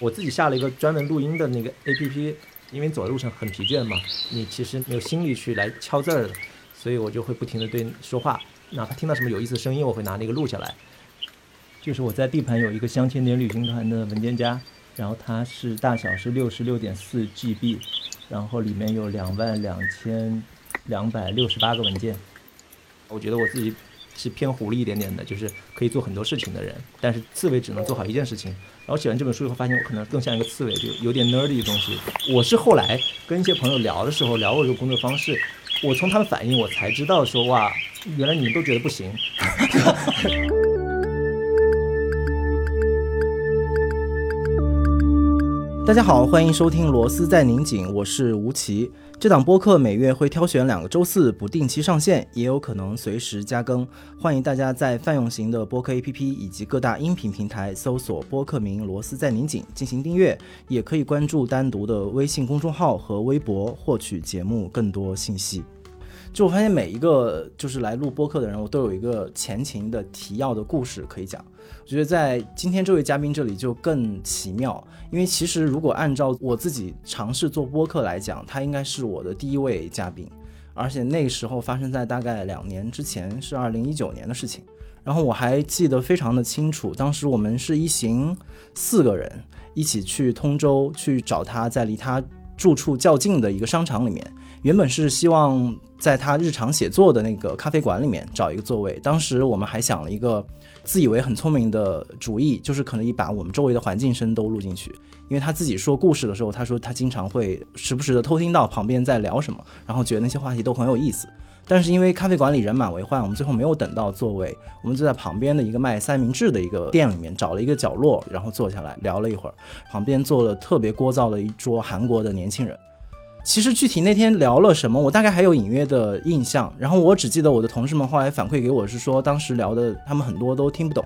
我自己下了一个专门录音的那个 APP，因为走的路程很疲倦嘛，你其实没有心力去来敲字儿的，所以我就会不停的对说话，哪怕听到什么有意思的声音，我会拿那个录下来。就是我在地盘有一个香千点旅行团的文件夹，然后它是大小是六十六点四 GB，然后里面有两万两千两百六十八个文件。我觉得我自己是偏狐狸一点点的，就是可以做很多事情的人，但是刺猬只能做好一件事情。然后写完这本书以后，发现我可能更像一个刺猬，就有点 nerdy 的东西。我是后来跟一些朋友聊的时候，聊我这个工作方式，我从他们反应我才知道说哇，原来你们都觉得不行。大家好，欢迎收听《螺丝在拧紧》，我是吴奇。这档播客每月会挑选两个周四不定期上线，也有可能随时加更。欢迎大家在泛用型的播客 APP 以及各大音频平台搜索播客名“螺丝在拧紧”进行订阅，也可以关注单独的微信公众号和微博获取节目更多信息。就我发现每一个就是来录播客的人，我都有一个前情的提要的故事可以讲。我觉得在今天这位嘉宾这里就更奇妙，因为其实如果按照我自己尝试做播客来讲，他应该是我的第一位嘉宾，而且那时候发生在大概两年之前，是二零一九年的事情。然后我还记得非常的清楚，当时我们是一行四个人一起去通州去找他，在离他住处较近的一个商场里面，原本是希望在他日常写作的那个咖啡馆里面找一个座位。当时我们还想了一个。自以为很聪明的主意，就是可能一把我们周围的环境声都录进去，因为他自己说故事的时候，他说他经常会时不时的偷听到旁边在聊什么，然后觉得那些话题都很有意思。但是因为咖啡馆里人满为患，我们最后没有等到座位，我们就在旁边的一个卖三明治的一个店里面找了一个角落，然后坐下来聊了一会儿。旁边坐了特别聒噪的一桌韩国的年轻人。其实具体那天聊了什么，我大概还有隐约的印象。然后我只记得我的同事们后来反馈给我是说，当时聊的他们很多都听不懂，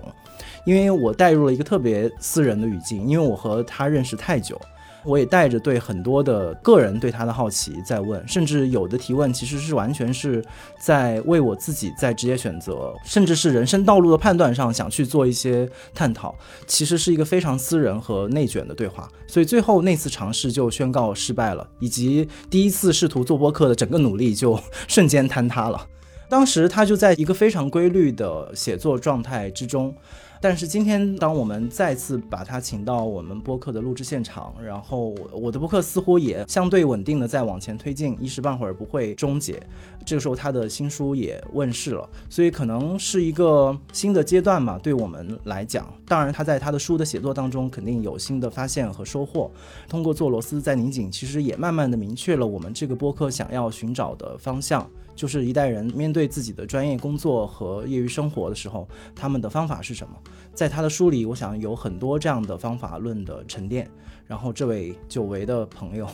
因为我带入了一个特别私人的语境，因为我和他认识太久。我也带着对很多的个人对他的好奇在问，甚至有的提问其实是完全是在为我自己在职业选择，甚至是人生道路的判断上想去做一些探讨，其实是一个非常私人和内卷的对话。所以最后那次尝试就宣告失败了，以及第一次试图做播客的整个努力就瞬间坍塌了。当时他就在一个非常规律的写作状态之中。但是今天，当我们再次把他请到我们播客的录制现场，然后我的播客似乎也相对稳定的在往前推进，一时半会儿不会终结。这个时候，他的新书也问世了，所以可能是一个新的阶段嘛，对我们来讲。当然，他在他的书的写作当中肯定有新的发现和收获。通过做螺丝在拧紧，其实也慢慢的明确了我们这个播客想要寻找的方向。就是一代人面对自己的专业工作和业余生活的时候，他们的方法是什么？在他的书里，我想有很多这样的方法论的沉淀。然后，这位久违的朋友，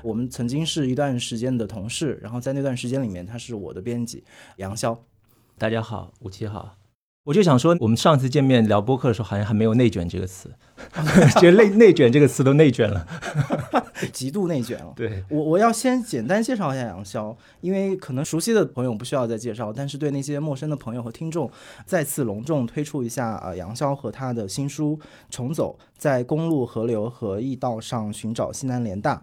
我们曾经是一段时间的同事，然后在那段时间里面，他是我的编辑杨潇。大家好，吴七好。我就想说，我们上次见面聊播客的时候，好像还没有“内卷”这个词，觉得“内内卷”这个词都内卷了，极度内卷了。对我，我要先简单介绍一下杨潇，因为可能熟悉的朋友不需要再介绍，但是对那些陌生的朋友和听众，再次隆重推出一下啊，杨潇和他的新书《重走在公路、河流和驿道上寻找西南联大》。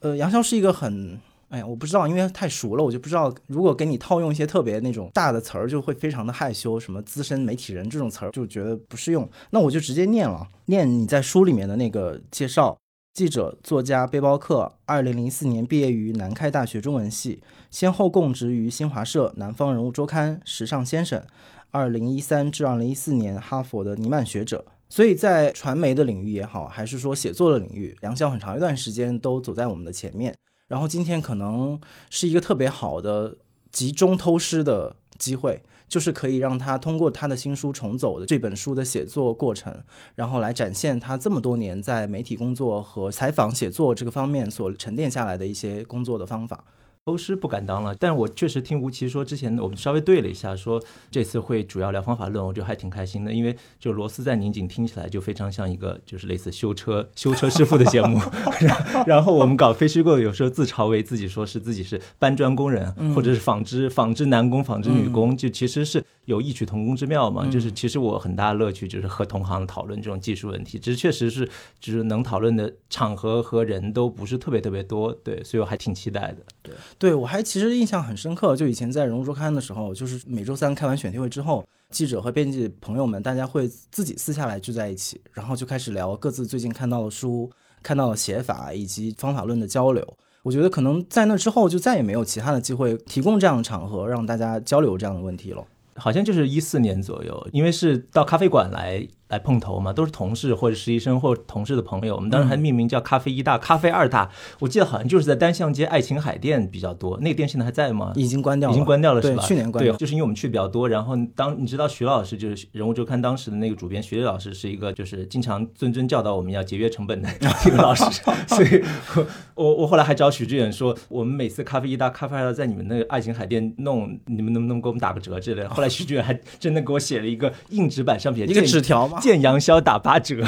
呃，杨潇是一个很。哎呀，我不知道，因为太熟了，我就不知道。如果给你套用一些特别那种大的词儿，就会非常的害羞。什么资深媒体人这种词儿，就觉得不适用。那我就直接念了，念你在书里面的那个介绍：记者、作家、背包客。二零零四年毕业于南开大学中文系，先后供职于新华社、南方人物周刊、时尚先生。二零一三至二零一四年，哈佛的尼曼学者。所以在传媒的领域也好，还是说写作的领域，梁潇很长一段时间都走在我们的前面。然后今天可能是一个特别好的集中偷师的机会，就是可以让他通过他的新书《重走》的这本书的写作过程，然后来展现他这么多年在媒体工作和采访写作这个方面所沉淀下来的一些工作的方法。欧师不敢当了，但我确实听吴奇说，之前我们稍微对了一下，说这次会主要聊方法论，我觉得还挺开心的，因为就螺丝在拧紧，听起来就非常像一个就是类似修车修车师傅的节目。然后我们搞非虚构，有时候自嘲为自己说是自己是搬砖工人，或者是纺织纺织男工、纺织女工，就其实是有异曲同工之妙嘛。就是其实我很大的乐趣就是和同行讨论这种技术问题，只是确实是只是能讨论的场合和人都不是特别特别多，对，所以我还挺期待的。对。对，我还其实印象很深刻，就以前在《人物周刊》的时候，就是每周三开完选题会之后，记者和编辑朋友们，大家会自己私下来聚在一起，然后就开始聊各自最近看到的书、看到的写法以及方法论的交流。我觉得可能在那之后就再也没有其他的机会提供这样的场合让大家交流这样的问题了。好像就是一四年左右，因为是到咖啡馆来。来碰头嘛，都是同事或者实习生或同事的朋友。我们当时还命名叫“咖啡一大”、“咖啡二大”。我记得好像就是在单向街爱琴海店比较多。那个店现在还在吗？已经关掉了，已经关掉了，是吧？去年关掉。就是因为我们去的比较多。然后当你知道徐老师就是《人物周刊》当时的那个主编，徐老师是一个就是经常谆谆教导我们要节约成本的 一个老师。所以，我我后来还找许志远说，我们每次咖啡一大、咖啡二大在你们那个爱琴海店弄，你们能不能给我们打个折之类的？后来许志远还真的给我写了一个硬纸板上面一个纸条吗？见杨潇打。八折，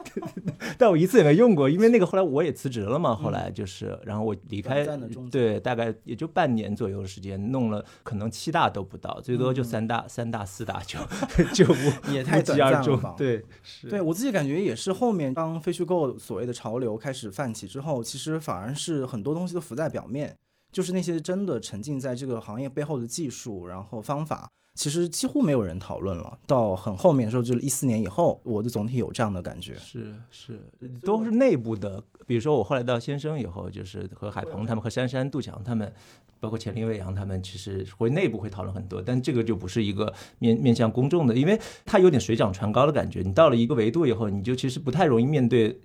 但我一次也没用过，因为那个后来我也辞职了嘛。后来就是，然后我离开，对，大概也就半年左右的时间，弄了可能七大都不到，最多就三大、三大、四大就 就不 也太短暂了。对，是对我自己感觉也是，后面当非虚构所谓的潮流开始泛起之后，其实反而是很多东西都浮在表面，就是那些真的沉浸在这个行业背后的技术，然后方法。其实几乎没有人讨论了，到很后面的时候，就是一四年以后，我的总体有这样的感觉。是是，都是内部的。比如说我后来到先生以后，就是和海鹏他们、和珊珊、杜强他们，包括钱林伟阳他们，其实会内部会讨论很多。但这个就不是一个面面向公众的，因为它有点水涨船高的感觉。你到了一个维度以后，你就其实不太容易面对。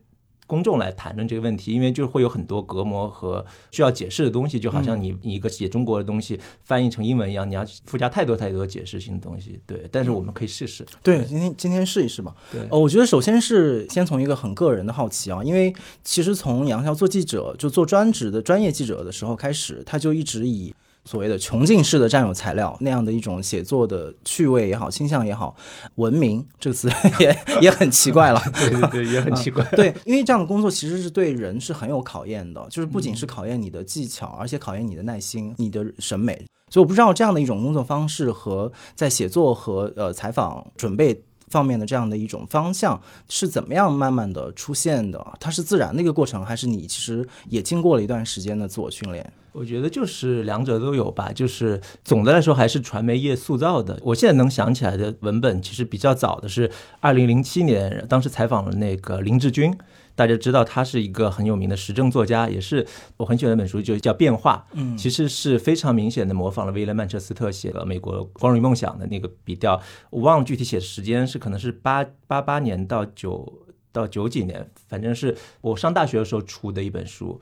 公众来谈论这个问题，因为就会有很多隔膜和需要解释的东西，就好像你你一个写中国的东西翻译成英文一样，你要附加太多太多解释性的东西。对，但是我们可以试试。对，今天今天试一试吧。对，呃，我觉得首先是先从一个很个人的好奇啊，因为其实从杨潇做记者，就做专职的专业记者的时候开始，他就一直以。所谓的穷尽式的占有材料那样的一种写作的趣味也好，倾向也好，文明这个词 也也很奇怪了，对 对对，也很奇怪。对，因为这样的工作其实是对人是很有考验的，就是不仅是考验你的技巧，而且考验你的耐心、你的审美。所以我不知道这样的一种工作方式和在写作和呃采访准备。方面的这样的一种方向是怎么样慢慢的出现的？它是自然的一个过程，还是你其实也经过了一段时间的自我训练？我觉得就是两者都有吧。就是总的来说还是传媒业塑造的。我现在能想起来的文本，其实比较早的是二零零七年，当时采访了那个林志军。大家知道他是一个很有名的时政作家，也是我很喜欢一本书，就叫《变化》。嗯，其实是非常明显的模仿了威廉曼彻斯特写的《美国光荣与梦想》的那个笔调。我忘了具体写的时间是可能是八八八年到九到九几年，反正是我上大学的时候出的一本书。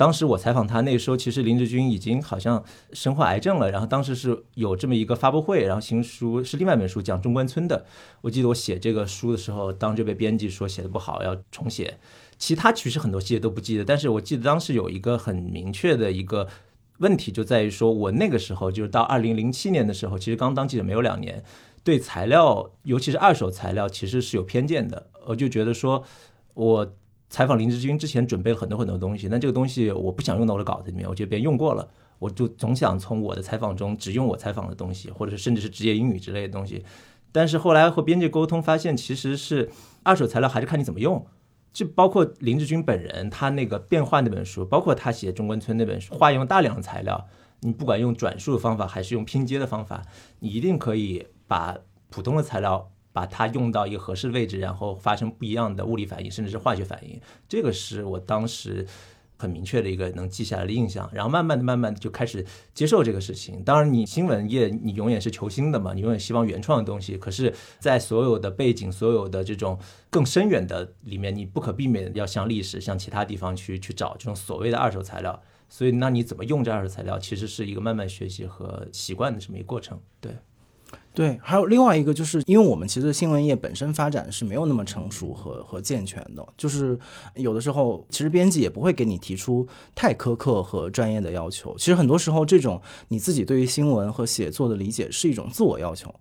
当时我采访他，那个时候其实林志军已经好像身患癌症了。然后当时是有这么一个发布会，然后新书是另外一本书讲中关村的。我记得我写这个书的时候，当就被编辑说写的不好，要重写。其他其实很多细节都不记得，但是我记得当时有一个很明确的一个问题，就在于说我那个时候就是到二零零七年的时候，其实刚当记者没有两年，对材料，尤其是二手材料，其实是有偏见的。我就觉得说我。采访林志军之前准备了很多很多东西，那这个东西我不想用到我的稿子里面，我觉得别人用过了，我就总想从我的采访中只用我采访的东西，或者是甚至是职业英语之类的东西。但是后来和编辑沟通，发现其实是二手材料还是看你怎么用，就包括林志军本人，他那个变化那本书，包括他写中关村那本书，化用大量的材料，你不管用转述的方法还是用拼接的方法，你一定可以把普通的材料。把它用到一个合适的位置，然后发生不一样的物理反应，甚至是化学反应。这个是我当时很明确的一个能记下来的印象。然后慢慢的、慢慢的就开始接受这个事情。当然，你新闻业你永远是求新的嘛，你永远希望原创的东西。可是，在所有的背景、所有的这种更深远的里面，你不可避免要向历史、向其他地方去去找这种所谓的二手材料。所以，那你怎么用这二手材料，其实是一个慢慢学习和习惯的这么一个过程。对。对，还有另外一个，就是因为我们其实新闻业本身发展是没有那么成熟和和健全的，就是有的时候其实编辑也不会给你提出太苛刻和专业的要求。其实很多时候，这种你自己对于新闻和写作的理解是一种自我要求。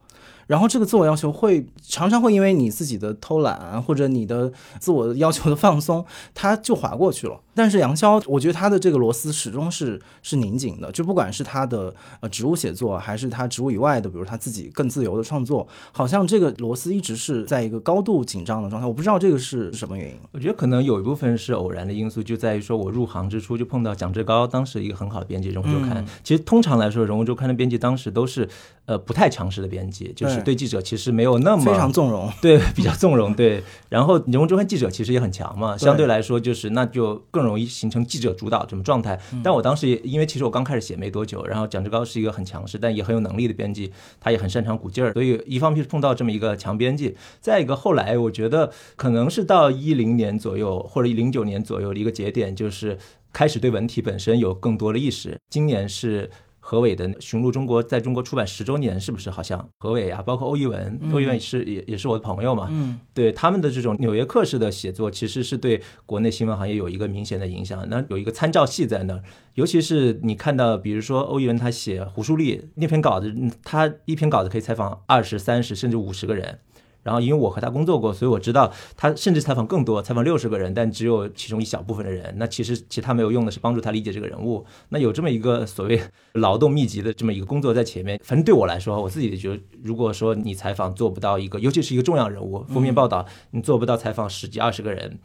然后这个自我要求会常常会因为你自己的偷懒或者你的自我要求的放松，它就划过去了。但是杨潇，我觉得他的这个螺丝始终是是拧紧的，就不管是他的呃植物写作，还是他植物以外的，比如他自己更自由的创作，好像这个螺丝一直是在一个高度紧张的状态。我不知道这个是什么原因。我觉得可能有一部分是偶然的因素，就在于说我入行之初就碰到蒋志高，当时一个很好的编辑《人物周刊》。其实通常来说，《人物周刊》的编辑当时都是呃不太强势的编辑，就是对记者其实没有那么非常纵容，对比较纵容，对。然后《人物周刊》记者其实也很强嘛，相对来说就是那就更容易形成记者主导这种状态。但我当时也因为其实我刚开始写没多久，然后蒋志高是一个很强势但也很有能力的编辑，他也很擅长鼓劲儿，所以一方面是碰到这么一个强编辑，再一个后来我觉得可能是到一零年左右或者零九年左右的一个节点，就是开始对文体本身有更多的意识。今年是。何伟的《寻路中国》在中国出版十周年，是不是？好像何伟啊，包括欧一文，欧一文是也也是我的朋友嘛。嗯，对他们的这种纽约客式的写作，其实是对国内新闻行业有一个明显的影响。那有一个参照系在那儿，尤其是你看到，比如说欧一文他写胡舒立那篇稿子，他一篇稿子可以采访二十三十甚至五十个人。然后，因为我和他工作过，所以我知道他甚至采访更多，采访六十个人，但只有其中一小部分的人。那其实其他没有用的是帮助他理解这个人物。那有这么一个所谓劳动密集的这么一个工作在前面，反正对我来说，我自己觉得，如果说你采访做不到一个，尤其是一个重要人物，封面报道你做不到采访十几二十个人，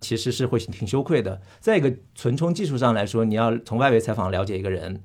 其实是会挺羞愧的。再一个，纯从技术上来说，你要从外围采访了解一个人。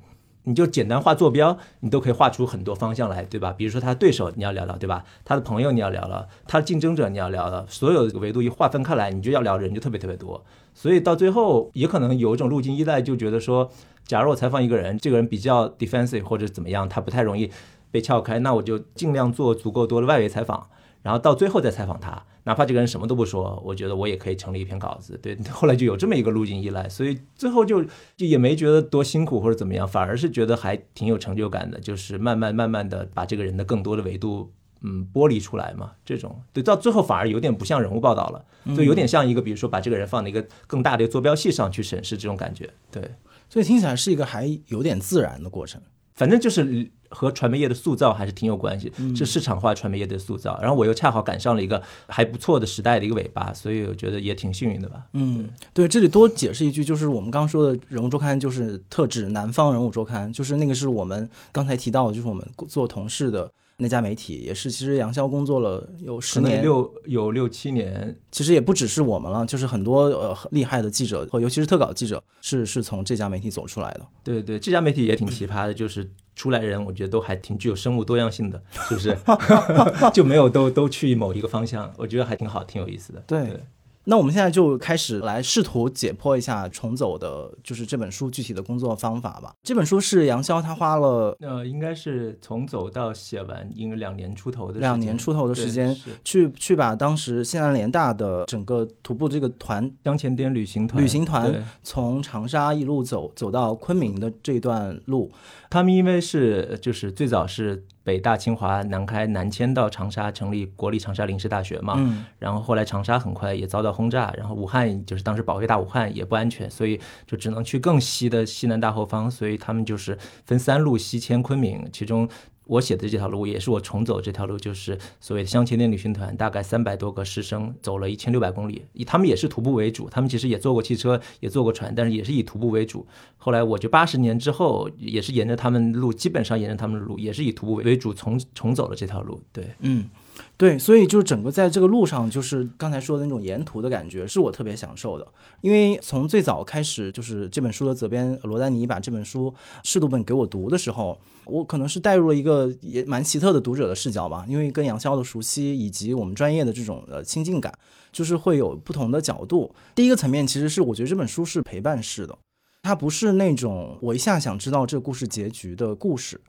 你就简单画坐标，你都可以画出很多方向来，对吧？比如说他的对手你要聊聊，对吧？他的朋友你要聊聊，他的竞争者你要聊聊，所有维度一划分开来，你就要聊人就特别特别多。所以到最后也可能有一种路径依赖，就觉得说，假如我采访一个人，这个人比较 defensive 或者怎么样，他不太容易被撬开，那我就尽量做足够多的外围采访。然后到最后再采访他，哪怕这个人什么都不说，我觉得我也可以成立一篇稿子。对，后来就有这么一个路径依赖，所以最后就就也没觉得多辛苦或者怎么样，反而是觉得还挺有成就感的，就是慢慢慢慢的把这个人的更多的维度嗯剥离出来嘛。这种对，到最后反而有点不像人物报道了，就有点像一个比如说把这个人放在一个更大的坐标系上去审视这种感觉。对，所以听起来是一个还有点自然的过程。反正就是和传媒业的塑造还是挺有关系，是市场化传媒业的塑造。然后我又恰好赶上了一个还不错的时代的一个尾巴，所以我觉得也挺幸运的吧。嗯，对，这里多解释一句，就是我们刚说的人物周刊，就是特指南方人物周刊，就是那个是我们刚才提到的，就是我们做同事的。那家媒体也是，其实杨潇工作了有十年，六有六七年。其实也不只是我们了，就是很多呃厉害的记者，尤其是特稿记者，是是从这家媒体走出来的。对对，这家媒体也挺奇葩的，就是出来人，我觉得都还挺具有生物多样性的，是不是？就没有都都去某一个方向，我觉得还挺好，挺有意思的。对。那我们现在就开始来试图解剖一下《重走》的，就是这本书具体的工作方法吧。这本书是杨潇他花了，呃，应该是从走到写完，因为两年出头的两年出头的时间，去去把当时西南联大的整个徒步这个团江前滇旅行团旅行团从长沙一路走走到昆明的这段路。他们因为是就是最早是北大、清华、南开南迁到长沙，成立国立长沙临时大学嘛。嗯。然后后来长沙很快也遭到轰炸，然后武汉就是当时保卫大武汉也不安全，所以就只能去更西的西南大后方，所以他们就是分三路西迁昆明，其中。我写的这条路也是我重走这条路，就是所谓的乡前滇旅行团，大概三百多个师生走了一千六百公里，以他们也是徒步为主，他们其实也坐过汽车，也坐过船，但是也是以徒步为主。后来我就八十年之后，也是沿着他们路，基本上沿着他们的路，也是以徒步为主，重重走了这条路。对，嗯。对，所以就是整个在这个路上，就是刚才说的那种沿途的感觉，是我特别享受的。因为从最早开始，就是这本书的责编罗丹尼把这本书试读本给我读的时候，我可能是带入了一个也蛮奇特的读者的视角吧。因为跟杨潇的熟悉，以及我们专业的这种呃亲近感，就是会有不同的角度。第一个层面其实是我觉得这本书是陪伴式的，它不是那种我一下想知道这故事结局的故事。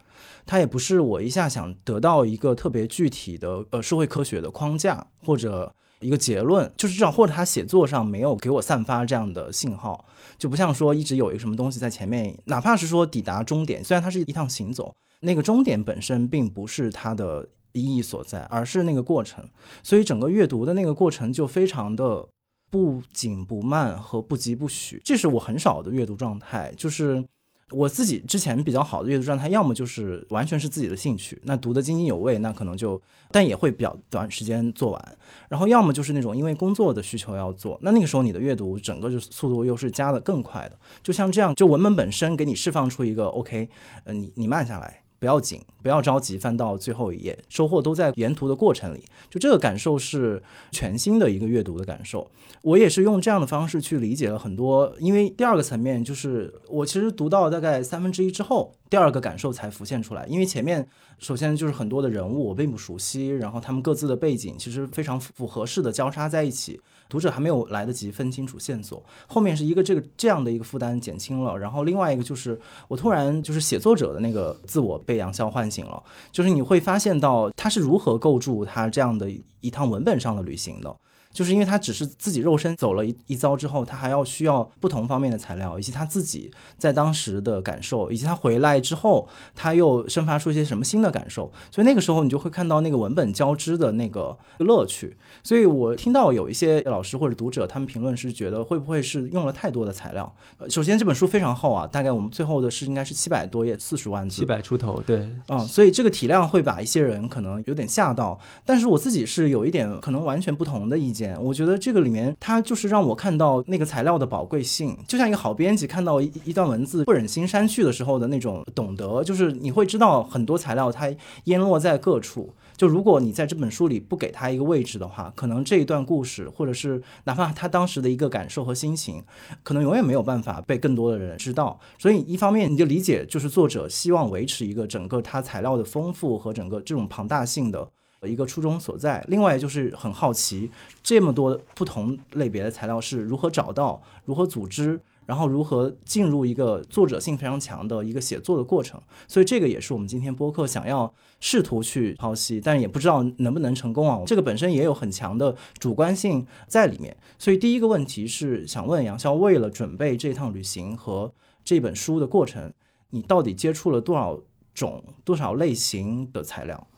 它也不是我一下想得到一个特别具体的呃社会科学的框架或者一个结论，就是这样，或者他写作上没有给我散发这样的信号，就不像说一直有一个什么东西在前面，哪怕是说抵达终点，虽然它是一趟行走，那个终点本身并不是它的。意义所在，而是那个过程。所以整个阅读的那个过程就非常的不紧不慢和不急不徐，这是我很少的阅读状态，就是。我自己之前比较好的阅读状态，要么就是完全是自己的兴趣，那读的津津有味，那可能就，但也会比较短时间做完。然后要么就是那种因为工作的需求要做，那那个时候你的阅读整个就速度又是加的更快的。就像这样，就文本本身给你释放出一个 OK，呃，你你慢下来。不要紧，不要着急，翻到最后一页，收获都在沿途的过程里。就这个感受是全新的一个阅读的感受。我也是用这样的方式去理解了很多，因为第二个层面就是我其实读到大概三分之一之后，第二个感受才浮现出来。因为前面首先就是很多的人物我并不熟悉，然后他们各自的背景其实非常符合适的交叉在一起。读者还没有来得及分清楚线索，后面是一个这个这样的一个负担减轻了，然后另外一个就是我突然就是写作者的那个自我被杨潇唤醒了，就是你会发现到他是如何构筑他这样的一趟文本上的旅行的。就是因为他只是自己肉身走了一一遭之后，他还要需要不同方面的材料，以及他自己在当时的感受，以及他回来之后他又生发出一些什么新的感受，所以那个时候你就会看到那个文本交织的那个乐趣。所以我听到有一些老师或者读者他们评论是觉得会不会是用了太多的材料？首先这本书非常厚啊，大概我们最后的是应该是七百多页，四十万字，七百出头，对，嗯，所以这个体量会把一些人可能有点吓到，但是我自己是有一点可能完全不同的意见。我觉得这个里面，它就是让我看到那个材料的宝贵性，就像一个好编辑看到一一段文字不忍心删去的时候的那种懂得，就是你会知道很多材料它淹落在各处。就如果你在这本书里不给它一个位置的话，可能这一段故事，或者是哪怕他当时的一个感受和心情，可能永远没有办法被更多的人知道。所以一方面你就理解，就是作者希望维持一个整个它材料的丰富和整个这种庞大性的。一个初衷所在，另外就是很好奇这么多不同类别的材料是如何找到、如何组织，然后如何进入一个作者性非常强的一个写作的过程。所以这个也是我们今天播客想要试图去剖析，但也不知道能不能成功啊。这个本身也有很强的主观性在里面。所以第一个问题是想问杨潇，为了准备这趟旅行和这本书的过程，你到底接触了多少种、多少类型的材料？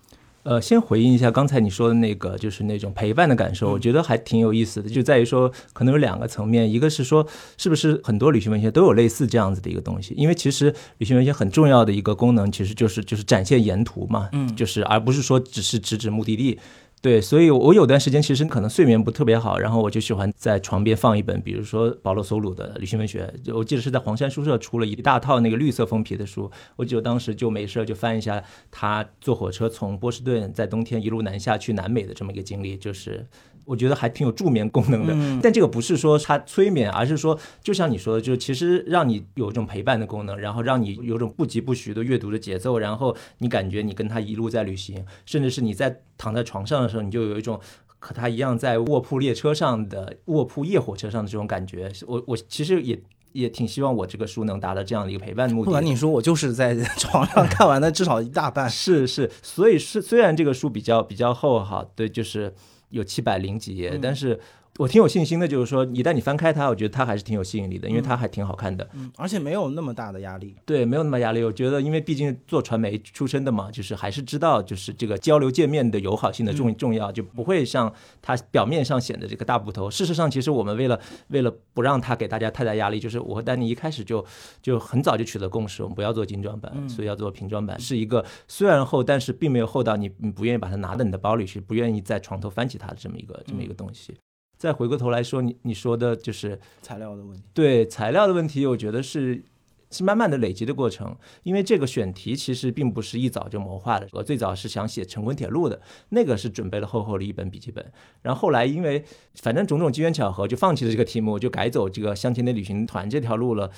呃，先回应一下刚才你说的那个，就是那种陪伴的感受，我觉得还挺有意思的，就在于说，可能有两个层面，一个是说，是不是很多旅行文学都有类似这样子的一个东西？因为其实旅行文学很重要的一个功能，其实就是就是展现沿途嘛，嗯，就是而不是说只是直指目的地。对，所以，我有段时间其实可能睡眠不特别好，然后我就喜欢在床边放一本，比如说保罗·索鲁的旅行文学，我记得是在黄山书社出了一大套那个绿色封皮的书，我记得当时就没事就翻一下他坐火车从波士顿在冬天一路南下去南美的这么一个经历，就是。我觉得还挺有助眠功能的，但这个不是说它催眠，而是说，就像你说的，就是其实让你有一种陪伴的功能，然后让你有种不疾不徐的阅读的节奏，然后你感觉你跟他一路在旅行，甚至是你在躺在床上的时候，你就有一种和他一样在卧铺列车上的卧铺夜火车上的这种感觉。我我其实也也挺希望我这个书能达到这样的一个陪伴目的。不管你说，我就是在床上看完的，至少一大半。是是，所以是虽然这个书比较比较厚哈，对，就是。有七百零几页，但是。我挺有信心的，就是说，一旦你翻开它，我觉得它还是挺有吸引力的，因为它还挺好看的，嗯，而且没有那么大的压力。对，没有那么压力。我觉得，因为毕竟做传媒出身的嘛，就是还是知道，就是这个交流界面的友好性的重重要，就不会像它表面上显得这个大部头。事实上，其实我们为了为了不让它给大家太大压力，就是我和丹尼一开始就就很早就取得共识，我们不要做精装版，所以要做平装版，是一个虽然厚，但是并没有厚到你你不愿意把它拿到你的包里去，不愿意在床头翻起它的这么一个这么一个东西。再回过头来说，你你说的就是材料的问题。对材料的问题，我觉得是是慢慢的累积的过程。因为这个选题其实并不是一早就谋划的。我最早是想写成昆铁路的，那个是准备了厚厚的一本笔记本。然后后来因为反正种种机缘巧合，就放弃了这个题目，就改走这个乡村的旅行团这条路了。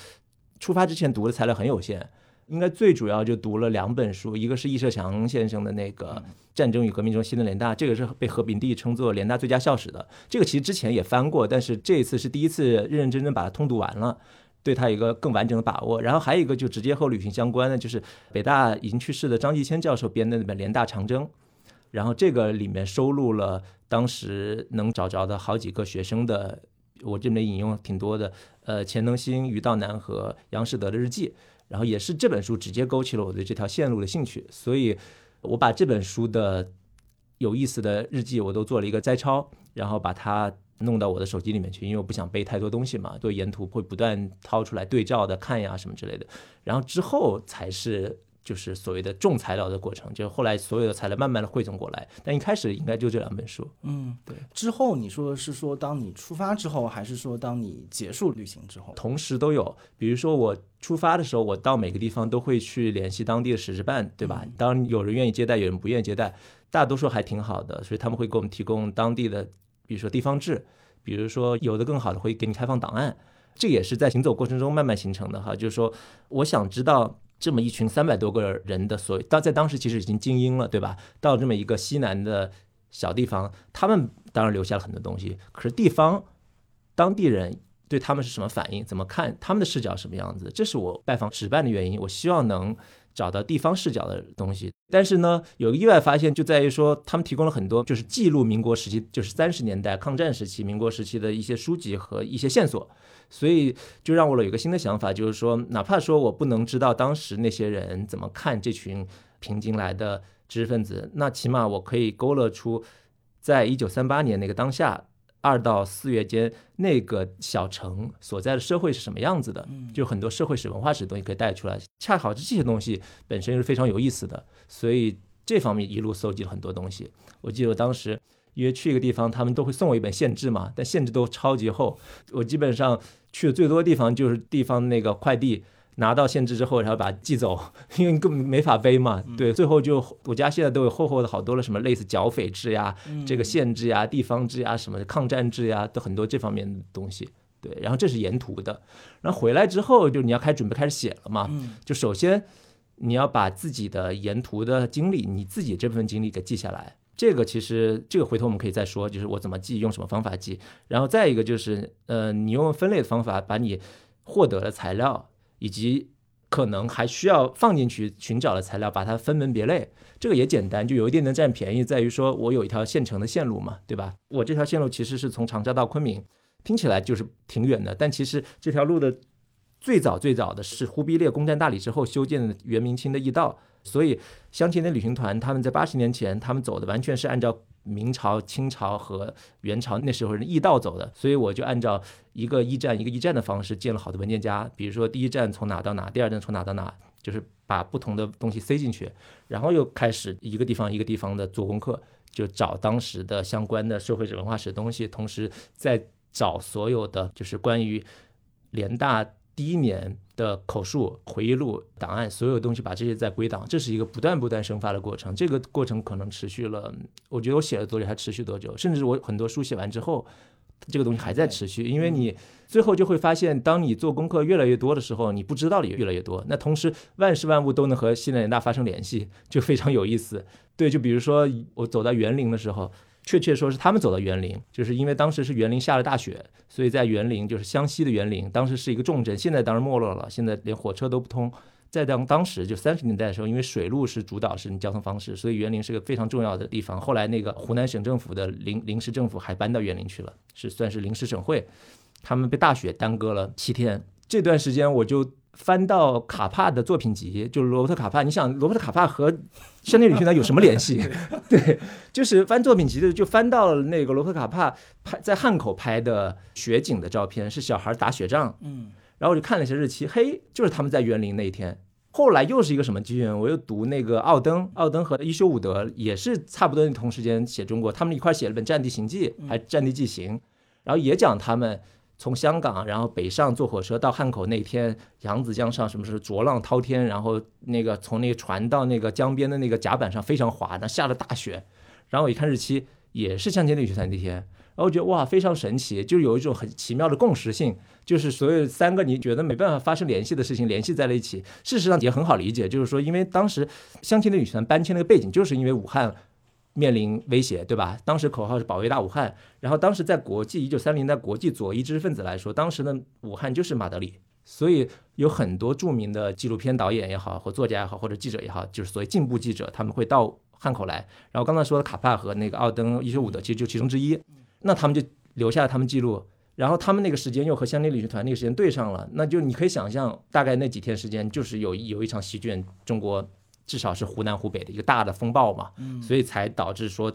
出发之前读的材料很有限。应该最主要就读了两本书，一个是易社强先生的那个《战争与革命中新的联大》，这个是被何炳棣称作联大最佳校史的。这个其实之前也翻过，但是这一次是第一次认认真真把它通读完了，对他有一个更完整的把握。然后还有一个就直接和旅行相关的，就是北大已经去世的张继谦教授编的那本《联大长征》，然后这个里面收录了当时能找着的好几个学生的，我这边引用挺多的，呃，钱能新、于道南和杨士德的日记。然后也是这本书直接勾起了我对这条线路的兴趣，所以我把这本书的有意思的日记，我都做了一个摘抄，然后把它弄到我的手机里面去，因为我不想背太多东西嘛，对沿途会不断掏出来对照的看呀什么之类的。然后之后才是就是所谓的重材料的过程，就是后来所有的材料慢慢的汇总过来。但一开始应该就这两本书。嗯，对。之后你说是说当你出发之后，还是说当你结束旅行之后？同时都有。比如说我出发的时候，我到每个地方都会去联系当地的使事办，对吧？当然有人愿意接待，有人不愿意接待，大多数还挺好的，所以他们会给我们提供当地的，比如说地方志，比如说有的更好的会给你开放档案。这也是在行走过程中慢慢形成的哈，就是说我想知道。这么一群三百多个人的所谓，到在当时其实已经精英了，对吧？到这么一个西南的小地方，他们当然留下了很多东西。可是地方当地人对他们是什么反应？怎么看他们的视角什么样子？这是我拜访使办的原因。我希望能。找到地方视角的东西，但是呢，有个意外发现就在于说，他们提供了很多就是记录民国时期，就是三十年代抗战时期、民国时期的一些书籍和一些线索，所以就让我有一个新的想法，就是说，哪怕说我不能知道当时那些人怎么看这群平津来的知识分子，那起码我可以勾勒出，在一九三八年那个当下。二到四月间，那个小城所在的社会是什么样子的？就很多社会史、文化史的东西可以带出来。恰好这些东西本身是非常有意思的，所以这方面一路搜集了很多东西。我记得我当时因为去一个地方，他们都会送我一本县志嘛，但县志都超级厚。我基本上去的最多的地方就是地方那个快递。拿到限制之后，然后把它寄走，因为你根本没法背嘛。对，最后就我家现在都有厚厚的好多了，什么类似剿匪制呀、这个县制呀、地方制呀、什么抗战制呀，都很多这方面的东西。对，然后这是沿途的，然后回来之后就你要开准备开始写了嘛。就首先你要把自己的沿途的经历，你自己这部分经历给记下来。这个其实这个回头我们可以再说，就是我怎么记，用什么方法记。然后再一个就是，呃，你用分类的方法把你获得的材料。以及可能还需要放进去寻找的材料，把它分门别类，这个也简单，就有一点能占便宜，在于说我有一条现成的线路嘛，对吧？我这条线路其实是从长沙到昆明，听起来就是挺远的，但其实这条路的最早最早的是忽必烈攻占大理之后修建的元明清的驿道，所以相亲的旅行团他们在八十年前他们走的完全是按照。明朝、清朝和元朝那时候的驿道走的，所以我就按照一个驿站一个驿站的方式建了好多文件夹。比如说第一站从哪到哪，第二站从哪到哪，就是把不同的东西塞进去，然后又开始一个地方一个地方的做功课，就找当时的相关的社会史、文化史的东西，同时再找所有的就是关于联大。第一年的口述、回忆录、档案，所有东西把这些再归档，这是一个不断不断生发的过程。这个过程可能持续了，我觉得我写了多久还持续多久，甚至我很多书写完之后，这个东西还在持续。因为你最后就会发现，当你做功课越来越多的时候，你不知道的也越来越多。那同时万事万物都能和西南联大发生联系，就非常有意思。对，就比如说我走到园林的时候。确切说是他们走到园林，就是因为当时是园林下了大雪，所以在园林就是湘西的园林，当时是一个重镇，现在当然没落了，现在连火车都不通。在当当时就三十年代的时候，因为水路是主导式交通方式，所以园林是个非常重要的地方。后来那个湖南省政府的临临时政府还搬到园林去了，是算是临时省会。他们被大雪耽搁了七天，这段时间我就。翻到卡帕的作品集，就是罗伯特卡帕。你想，罗伯特卡帕和香奈旅行团有什么联系？对，就是翻作品集的，就翻到了那个罗伯特卡帕拍在汉口拍的雪景的照片，是小孩打雪仗。嗯，然后我就看了一下日期，嘿，就是他们在园林那一天。后来又是一个什么机缘？我又读那个奥登，奥登和伊修伍德也是差不多同时间写中国，他们一块写了本《战地行记》，还《战地纪行》，然后也讲他们。从香港，然后北上坐火车到汉口那天，扬子江上什么时候浊浪滔天，然后那个从那个船到那个江边的那个甲板上非常滑，那下了大雪。然后我一看日期，也是向前旅行团那天，然后我觉得哇，非常神奇，就有一种很奇妙的共识性，就是所有三个你觉得没办法发生联系的事情联系在了一起。事实上也很好理解，就是说，因为当时相亲的旅行团搬迁那个背景，就是因为武汉。面临威胁，对吧？当时口号是保卫大武汉。然后当时在国际一九三零代国际左翼知识分子来说，当时的武汉就是马德里，所以有很多著名的纪录片导演也好，或作家也好，或者记者也好，就是所谓进步记者，他们会到汉口来。然后刚才说的卡帕和那个奥登、伊修伍德，其实就其中之一。那他们就留下了他们记录，然后他们那个时间又和香港旅行团那个时间对上了，那就你可以想象，大概那几天时间就是有有一场席卷中国。至少是湖南湖北的一个大的风暴嘛，所以才导致说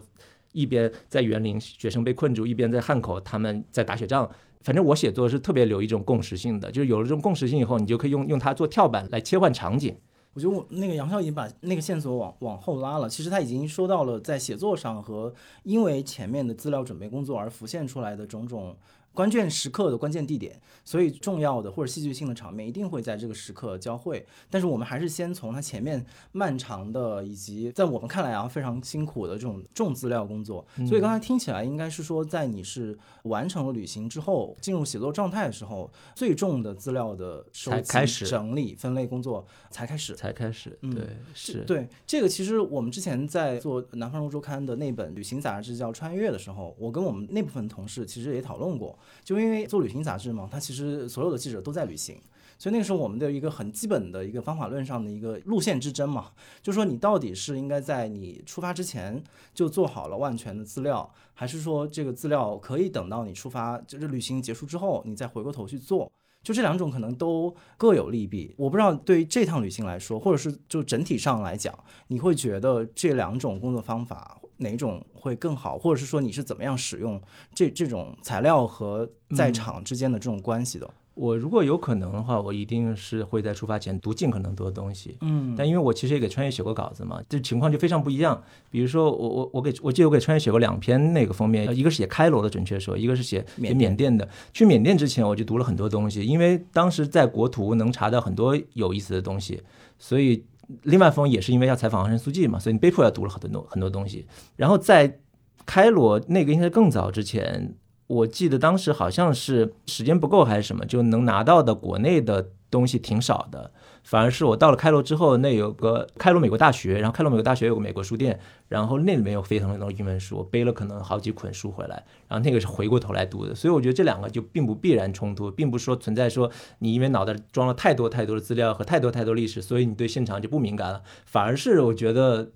一边在园林学生被困住，一边在汉口他们在打雪仗。反正我写作是特别留一种共识性的，就是有了这种共识性以后，你就可以用用它做跳板来切换场景。我觉得我那个杨笑已经把那个线索往往后拉了。其实他已经说到了在写作上和因为前面的资料准备工作而浮现出来的种种。关键时刻的关键地点，所以重要的或者戏剧性的场面一定会在这个时刻交汇。但是我们还是先从它前面漫长的以及在我们看来啊非常辛苦的这种重资料工作。所以刚才听起来应该是说，在你是完成了旅行之后，进入写作状态的时候，最重的资料的收集、整理、分类工作才开始。才开始，对，是对这个。其实我们之前在做《南方周刊》的那本旅行杂志叫《穿越》的时候，我跟我们那部分同事其实也讨论过。就因为做旅行杂志嘛，它其实所有的记者都在旅行，所以那个时候我们的一个很基本的一个方法论上的一个路线之争嘛，就是说你到底是应该在你出发之前就做好了万全的资料，还是说这个资料可以等到你出发，就是旅行结束之后你再回过头去做？就这两种可能都各有利弊。我不知道对于这趟旅行来说，或者是就整体上来讲，你会觉得这两种工作方法？哪种会更好，或者是说你是怎么样使用这这种材料和在场之间的这种关系的？我如果有可能的话，我一定是会在出发前读尽可能多的东西。嗯，但因为我其实也给穿越写过稿子嘛，这情况就非常不一样。比如说，我我我给我记得我给穿越写过两篇那个封面，一个是写开罗的，准确说，一个是写写缅甸的。去缅甸之前，我就读了很多东西，因为当时在国图能查到很多有意思的东西，所以。另外一封也是因为要采访昂山素季嘛，所以你被迫要读了很多很多东西。然后在开罗那个应该更早之前，我记得当时好像是时间不够还是什么，就能拿到的国内的东西挺少的。反而是我到了开罗之后，那有个开罗美国大学，然后开罗美国大学有个美国书店，然后那里面有非常多英文书，我背了可能好几捆书回来，然后那个是回过头来读的，所以我觉得这两个就并不必然冲突，并不是说存在说你因为脑袋装了太多太多的资料和太多太多历史，所以你对现场就不敏感了，反而是我觉得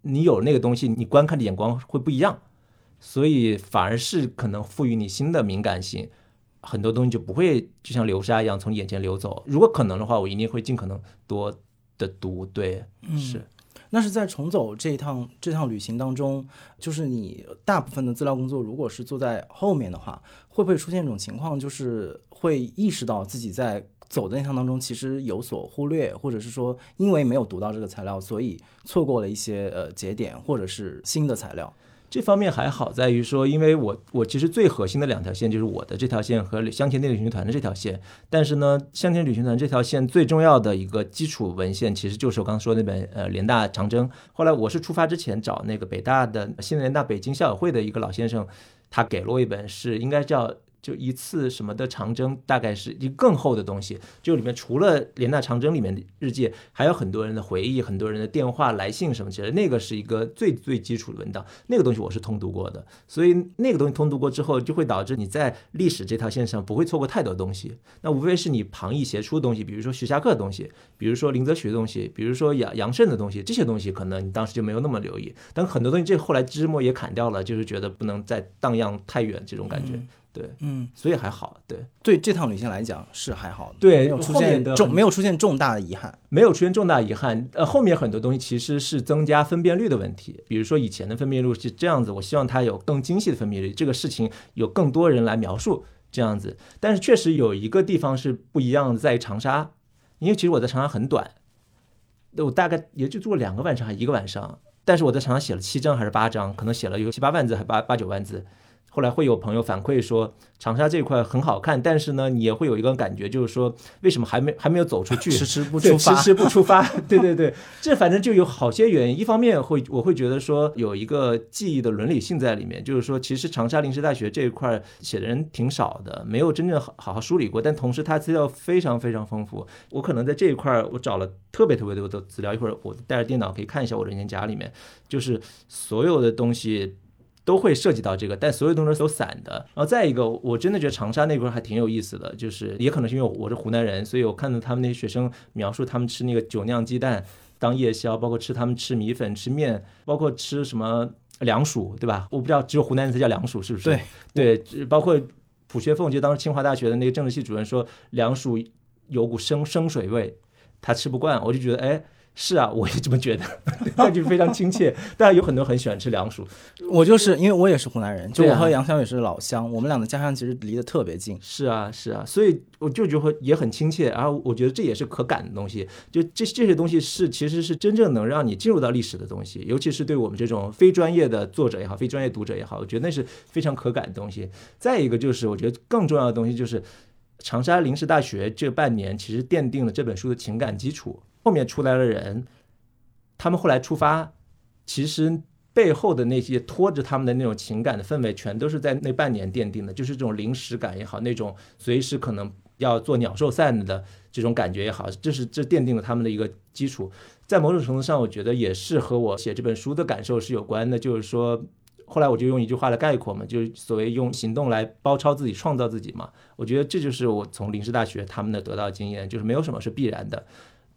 你有那个东西，你观看的眼光会不一样，所以反而是可能赋予你新的敏感性。很多东西就不会就像流沙一样从眼前流走。如果可能的话，我一定会尽可能多的读。对，是。那是在重走这一趟这趟旅行当中，就是你大部分的资料工作，如果是坐在后面的话，会不会出现一种情况，就是会意识到自己在走的那趟当中其实有所忽略，或者是说因为没有读到这个材料，所以错过了一些呃节点或者是新的材料。这方面还好在于说，因为我我其实最核心的两条线就是我的这条线和香甜旅行团的这条线。但是呢，香田旅行团这条线最重要的一个基础文献，其实就是我刚刚说那本呃联大长征。后来我是出发之前找那个北大的新联大北京校友会的一个老先生，他给了我一本是应该叫。就一次什么的长征，大概是一更厚的东西。就里面除了联大长征里面的日记，还有很多人的回忆，很多人的电话来信什么之类的。那个是一个最最基础的文档，那个东西我是通读过的。所以那个东西通读过之后，就会导致你在历史这条线上不会错过太多东西。那无非是你旁逸斜出的东西，比如说徐霞客的东西，比如说林则徐的东西，比如说杨杨慎的东西，这些东西可能你当时就没有那么留意。但很多东西这后来枝末也砍掉了，就是觉得不能再荡漾太远这种感觉。对，嗯，所以还好，对，对这趟旅行来讲是还好，对，没有出现重，没有出现重大的遗憾，没有出现重大遗憾。呃，后面很多东西其实是增加分辨率的问题，比如说以前的分辨率是这样子，我希望它有更精细的分辨率，这个事情有更多人来描述这样子。但是确实有一个地方是不一样的，在长沙，因为其实我在长沙很短，我大概也就住了两个晚上还一个晚上，但是我在长沙写了七章还是八章，可能写了有七八万字还八八九万字。后来会有朋友反馈说，长沙这块很好看，但是呢，你也会有一个感觉，就是说，为什么还没还没有走出去，迟迟不出发，迟迟不出发。对对对，这反正就有好些原因。一方面会，我会觉得说，有一个记忆的伦理性在里面，就是说，其实长沙临时大学这一块写的人挺少的，没有真正好好好梳理过。但同时，它资料非常非常丰富。我可能在这一块，我找了特别特别多的资料。一会儿我带着电脑可以看一下我的文件夹里面，就是所有的东西。都会涉及到这个，但所有东西都散的。然后再一个，我真的觉得长沙那块还挺有意思的，就是也可能是因为我是湖南人，所以我看到他们那些学生描述他们吃那个酒酿鸡蛋当夜宵，包括吃他们吃米粉、吃面，包括吃什么凉薯，对吧？我不知道只有湖南人才叫凉薯，是不是？对对，包括蒲学凤，就当时清华大学的那个政治系主任说凉薯有股生生水味，他吃不惯。我就觉得，哎，是啊，我也这么觉得，那就非常亲切。大家有很多很喜欢吃凉薯，我就是因为我也是湖南人，就我和杨潇也是老乡，我们俩的家乡其实离得特别近。是啊，是啊，所以我就觉得也很亲切，然后我觉得这也是可感的东西。就这这些东西是其实是真正能让你进入到历史的东西，尤其是对我们这种非专业的作者也好，非专业读者也好，我觉得那是非常可感的东西。再一个就是我觉得更重要的东西就是长沙临时大学这半年其实奠定了这本书的情感基础，后面出来的人，他们后来出发，其实背后的那些拖着他们的那种情感的氛围，全都是在那半年奠定的，就是这种临时感也好，那种随时可能要做鸟兽散的这种感觉也好，这是这奠定了他们的一个基础。在某种程度上，我觉得也是和我写这本书的感受是有关的，就是说。后来我就用一句话来概括嘛，就是所谓用行动来包抄自己、创造自己嘛。我觉得这就是我从临时大学他们的得到经验，就是没有什么是必然的。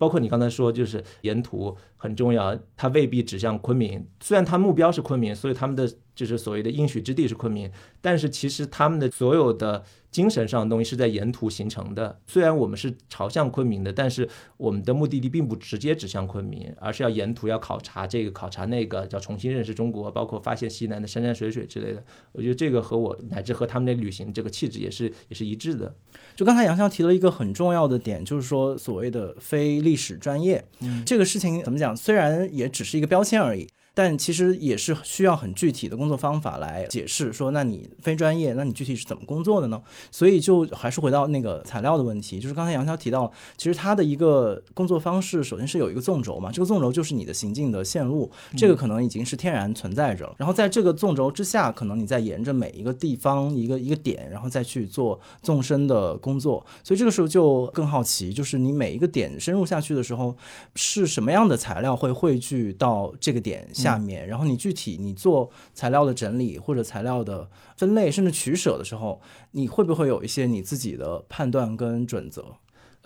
包括你刚才说，就是沿途很重要，它未必指向昆明。虽然它目标是昆明，所以他们的就是所谓的应许之地是昆明，但是其实他们的所有的精神上的东西是在沿途形成的。虽然我们是朝向昆明的，但是我们的目的地并不直接指向昆明，而是要沿途要考察这个考察那个，叫重新认识中国，包括发现西南的山山水水之类的。我觉得这个和我乃至和他们的旅行这个气质也是也是一致的。就刚才杨潇提了一个很重要的点，就是说所谓的非历史专业，嗯这个事情怎么讲？虽然也只是一个标签而已。但其实也是需要很具体的工作方法来解释，说那你非专业，那你具体是怎么工作的呢？所以就还是回到那个材料的问题，就是刚才杨潇提到，其实他的一个工作方式，首先是有一个纵轴嘛，这个纵轴就是你的行进的线路，这个可能已经是天然存在着了。然后在这个纵轴之下，可能你再沿着每一个地方一个一个点，然后再去做纵深的工作。所以这个时候就更好奇，就是你每一个点深入下去的时候，是什么样的材料会汇聚到这个点下面？然后你具体你做材料的整理或者材料的分类，甚至取舍的时候，你会不会有一些你自己的判断跟准则？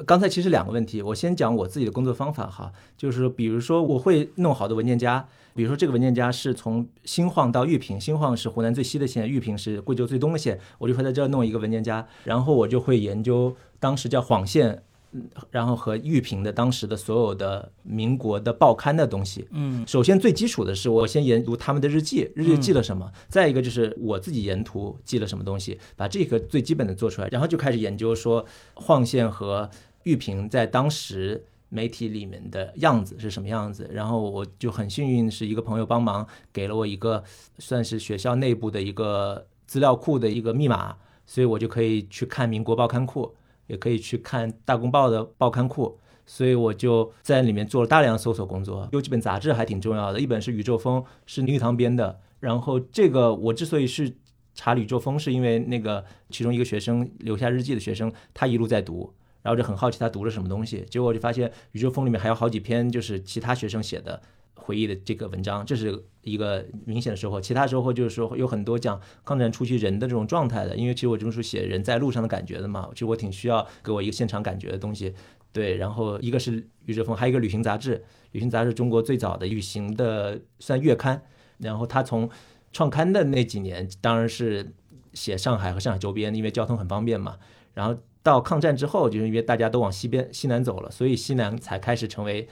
刚才其实两个问题，我先讲我自己的工作方法哈，就是比如说我会弄好的文件夹，比如说这个文件夹是从新晃到玉屏，新晃是湖南最西的县，玉屏是贵州最东的县，我就会在这儿弄一个文件夹，然后我就会研究当时叫晃县。嗯然后和玉屏的当时的所有的民国的报刊的东西，嗯。首先最基础的是我先研读他们的日记，日记记了什么，再一个就是我自己沿途记了什么东西，把这个最基本的做出来，然后就开始研究说晃县和玉屏在当时媒体里面的样子是什么样子，然后我就很幸运是一个朋友帮忙给了我一个算是学校内部的一个资料库的一个密码，所以我就可以去看民国报刊库，也可以去看大公报的报刊库。所以我就在里面做了大量搜索工作，有几本杂志还挺重要的，一本是《宇宙风》，是林语堂编的。然后这个我之所以是查《宇宙风》，是因为那个其中一个学生留下日记的学生，他一路在读，然后就很好奇他读了什么东西。结果我就发现《宇宙风》里面还有好几篇就是其他学生写的回忆的这个文章，这是一个明显的收获。其他收获就是说有很多讲抗战初期人的这种状态的，因为其实我这本书写人在路上的感觉的嘛，其实我挺需要给我一个现场感觉的东西。对，然后一个是宇宙风，还有一个旅行杂志。旅行杂志中国最早的旅行的算月刊，然后它从创刊的那几年，当然是写上海和上海周边，因为交通很方便嘛。然后到抗战之后，就是因为大家都往西边西南走了，所以西南才开始成为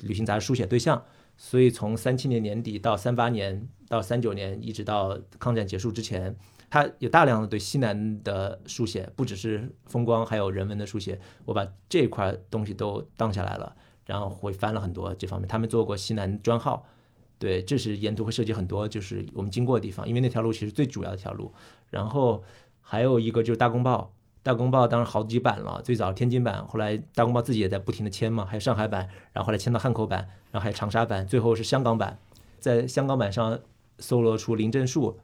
旅行杂志书写对象。所以从三七年年底到三八年到三九年，一直到抗战结束之前，他有大量的对西南的书写，不只是风光，还有人文的书写。我把这块东西都当下来了，然后会翻了很多这方面。他们做过西南专号，对，这是沿途会涉及很多，就是我们经过的地方，因为那条路其实最主要的一条路。然后还有一个就是大公报，大公报当然好几版了，最早天津版，后来大公报自己也在不停的迁嘛，还有上海版，然后后来迁到汉口版，然后还有长沙版，最后是香港版。在香港版上搜罗出林正树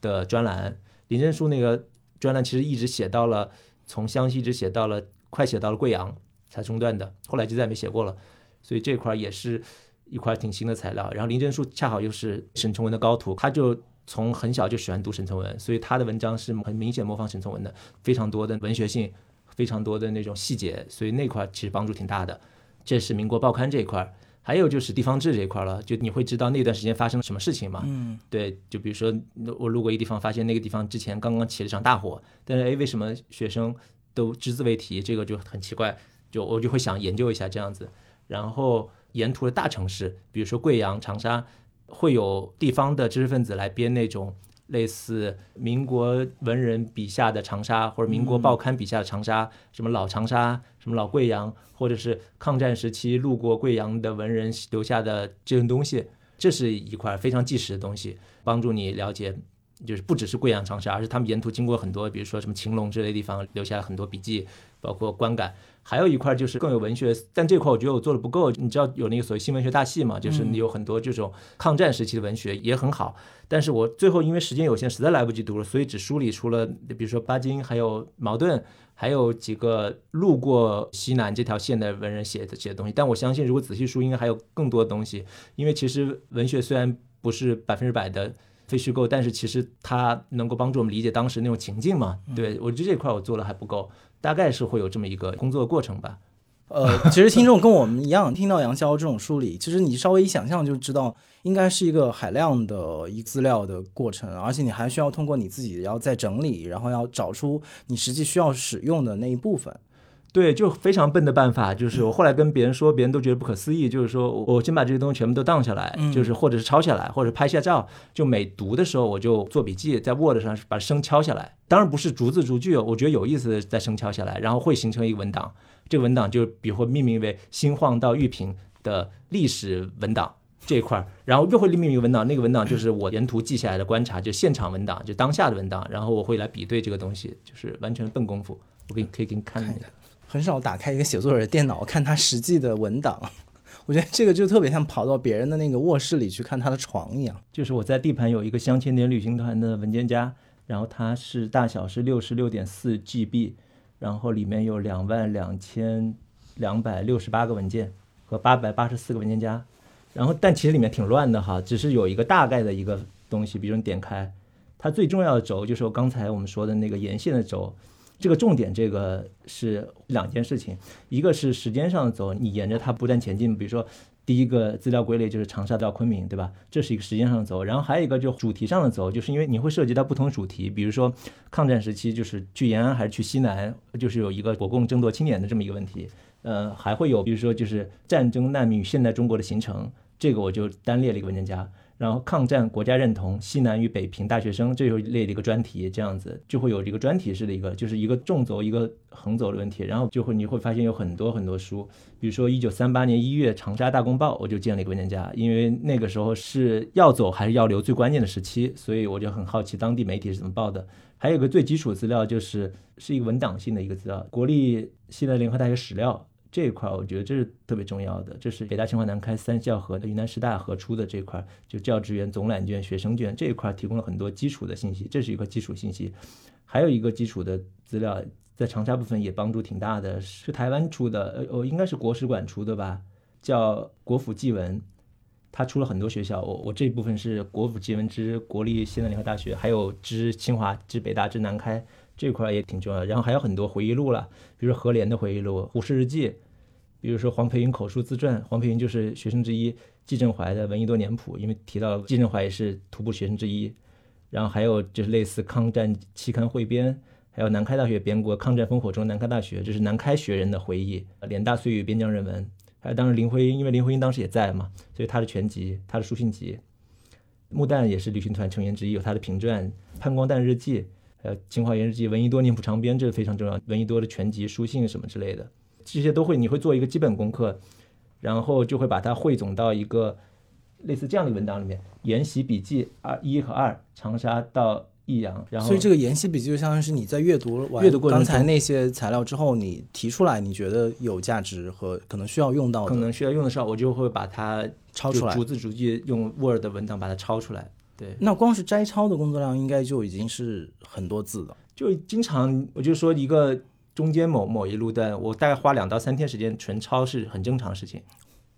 的专栏，林正树那个专栏其实一直写到了从湘西一直写到了快写到了贵阳才中断的，后来就再也没写过了，所以这块也是一块挺新的材料。然后林正树恰好又是沈从文的高徒，他就从很小就喜欢读沈从文，所以他的文章是很明显模仿沈从文的，非常多的文学性，非常多的那种细节，所以那块其实帮助挺大的。这是民国报刊这一块。还有就是地方志这一块了，就你会知道那段时间发生了什么事情嘛？嗯，对，就比如说我路过一个地方，发现那个地方之前刚刚起了场大火，但是哎，为什么学生都只字未提？这个就很奇怪，就我就会想研究一下这样子。然后沿途的大城市，比如说贵阳、长沙，会有地方的知识分子来编那种类似民国文人笔下的长沙，或者民国报刊笔下的长沙，什么老长沙、什么老贵阳，或者是抗战时期路过贵阳的文人留下的这种东西，这是一块非常纪实的东西，帮助你了解。就是不只是贵阳、长沙，而是他们沿途经过很多，比如说什么晴隆之类地方，留下了很多笔记，包括观感。还有一块就是更有文学，但这块我觉得我做的不够。你知道有那个所谓新文学大系嘛？就是你有很多这种抗战时期的文学也很好，但是我最后因为时间有限，实在来不及读了，所以只梳理出了，比如说巴金，还有茅盾，还有几个路过西南这条线的文人写的写的东西。但我相信，如果仔细梳，应该还有更多的东西，因为其实文学虽然不是百分之百的。非虚构，但是其实它能够帮助我们理解当时那种情境嘛？对我觉得这块我做的还不够，大概是会有这么一个工作过程吧。呃，其实听众跟我们一样，听到杨潇这种梳理，其实你稍微一想象就知道，应该是一个海量的一资料的过程，而且你还需要通过你自己要再整理，然后要找出你实际需要使用的那一部分。对，就非常笨的办法，就是我后来跟别人说，别人都觉得不可思议。就是说我先把这些东西全部都当下来，就是或者是抄下来，或者拍下照，就每读的时候我就做笔记，在 Word 上把声敲下来。当然不是逐字逐句，我觉得有意思的再声敲下来，然后会形成一个文档。这个文档就比如说命名为新晃到玉屏的历史文档这一块儿，然后又会另命名一个文档，那个文档就是我沿途记下来的观察，就现场文档，就当下的文档，然后我会来比对这个东西，就是完全笨功夫。我给你可以给你看那个。很少打开一个写作者的电脑看他实际的文档，我觉得这个就特别像跑到别人的那个卧室里去看他的床一样。就是我在地盘有一个镶嵌点旅行团的文件夹，然后它是大小是六十六点四 GB，然后里面有两万两千两百六十八个文件和八百八十四个文件夹，然后但其实里面挺乱的哈，只是有一个大概的一个东西，比如你点开，它最重要的轴就是我刚才我们说的那个沿线的轴。这个重点，这个是两件事情，一个是时间上走，你沿着它不断前进。比如说，第一个资料归类就是长沙到昆明，对吧？这是一个时间上走。然后还有一个就主题上的走，就是因为你会涉及到不同主题，比如说抗战时期就是去延安还是去西南，就是有一个国共争夺青年的这么一个问题。呃，还会有比如说就是战争难民与现代中国的形成，这个我就单列了一个文件夹。然后抗战国家认同西南与北平大学生，这又列了一个专题，这样子就会有一个专题式的一个，就是一个纵轴一个横轴的问题。然后就会你会发现有很多很多书，比如说一九三八年一月《长沙大公报》，我就建了一个文件夹，因为那个时候是要走还是要留最关键的时期，所以我就很好奇当地媒体是怎么报的。还有个最基础资料就是是一个文档性的一个资料，国立西南联合大学史料。这一块我觉得这是特别重要的，这是北大、清华、南开三校和云南师大合出的这一块，就教职员总览卷、学生卷这一块提供了很多基础的信息，这是一个基础信息。还有一个基础的资料，在长沙部分也帮助挺大的，是台湾出的，呃，应该是国史馆出的吧，叫《国府纪文》，它出了很多学校。我我这部分是《国府纪文之国立西南联合大学》，还有之清华、之北大、之南开这块也挺重要。然后还有很多回忆录了，比如说何莲的回忆录、胡适日记。比如说黄培云口述自传，黄培云就是学生之一，季振怀的《闻一多年谱》，因为提到季振怀也是徒步学生之一。然后还有就是类似抗战期刊汇编，还有南开大学编过《抗战烽火中南开大学》，这是南开学人的回忆。联大岁月边疆人文，还有当时林徽因，因为林徽因当时也在嘛，所以他的全集，他的书信集。穆旦也是旅行团成员之一，有他的评传，《潘光旦日记》，还有《清华园日记》，《闻一多年谱长编》，这个非常重要，闻一多的全集书信什么之类的。这些都会，你会做一个基本功课，然后就会把它汇总到一个类似这样的文档里面。研习笔记二一和二，长沙到益阳。然后，所以这个研习笔记就相当于是你在阅读阅读过刚才那些材料之后，你提出来你觉得有价值和可能需要用到的，可能需要用的时候，我就会把它抄出来，逐字逐句用 Word 文档把它抄出来。对，那光是摘抄的工作量应该就已经是很多字了。就经常我就说一个。中间某某一路段，我大概花两到三天时间纯抄是很正常的事情，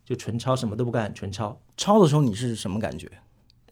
就纯抄什么都不干，纯抄。抄的时候你是什么感觉？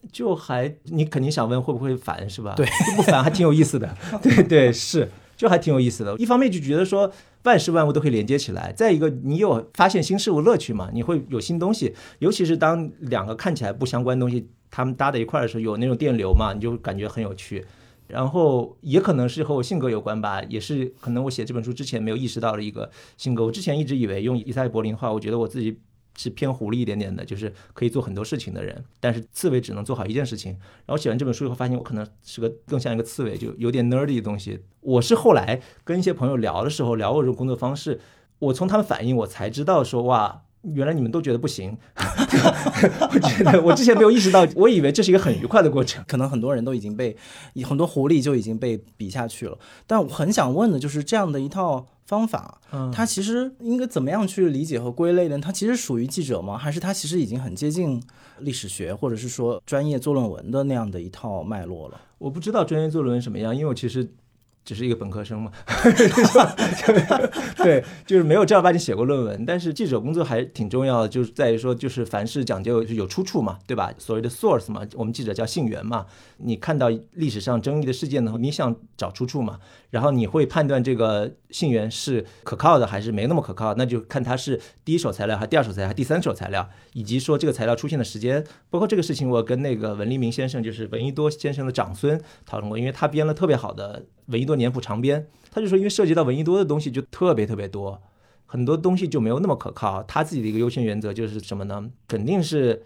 就还你肯定想问会不会烦是吧？对，不烦还挺有意思的。对对是，就还挺有意思的。一方面就觉得说万事万物都可以连接起来，再一个你有发现新事物乐趣嘛，你会有新东西。尤其是当两个看起来不相关的东西它们搭在一块的时候，有那种电流嘛，你就感觉很有趣。然后也可能是和我性格有关吧，也是可能我写这本书之前没有意识到的一个性格。我之前一直以为用伊塞柏林的话，我觉得我自己是偏狐狸一点点的，就是可以做很多事情的人，但是刺猬只能做好一件事情。然后写完这本书以后，发现我可能是个更像一个刺猬，就有点 nerdy 的东西。我是后来跟一些朋友聊的时候，聊我这种工作方式，我从他们反应我才知道说哇。原来你们都觉得不行，我觉得我之前没有意识到，我以为这是一个很愉快的过程。可能很多人都已经被很多狐狸就已经被比下去了。但我很想问的就是这样的一套方法，它其实应该怎么样去理解和归类呢？它其实属于记者吗？还是它其实已经很接近历史学，或者是说专业做论文的那样的一套脉络了？我不知道专业做论文什么样，因为我其实。只是一个本科生嘛，对，就是没有正儿八经写过论文。但是记者工作还挺重要的，就是在于说，就是凡事讲究有出处嘛，对吧？所谓的 source 嘛，我们记者叫信源嘛。你看到历史上争议的事件呢，你想找出处嘛，然后你会判断这个信源是可靠的还是没那么可靠，那就看它是第一手材料还是第二手材料还是第三手材料，以及说这个材料出现的时间。包括这个事情，我跟那个文立明先生，就是闻一多先生的长孙讨论过，因为他编了特别好的。闻一多年谱长编，他就说，因为涉及到闻一多的东西就特别特别多，很多东西就没有那么可靠。他自己的一个优先原则就是什么呢？肯定是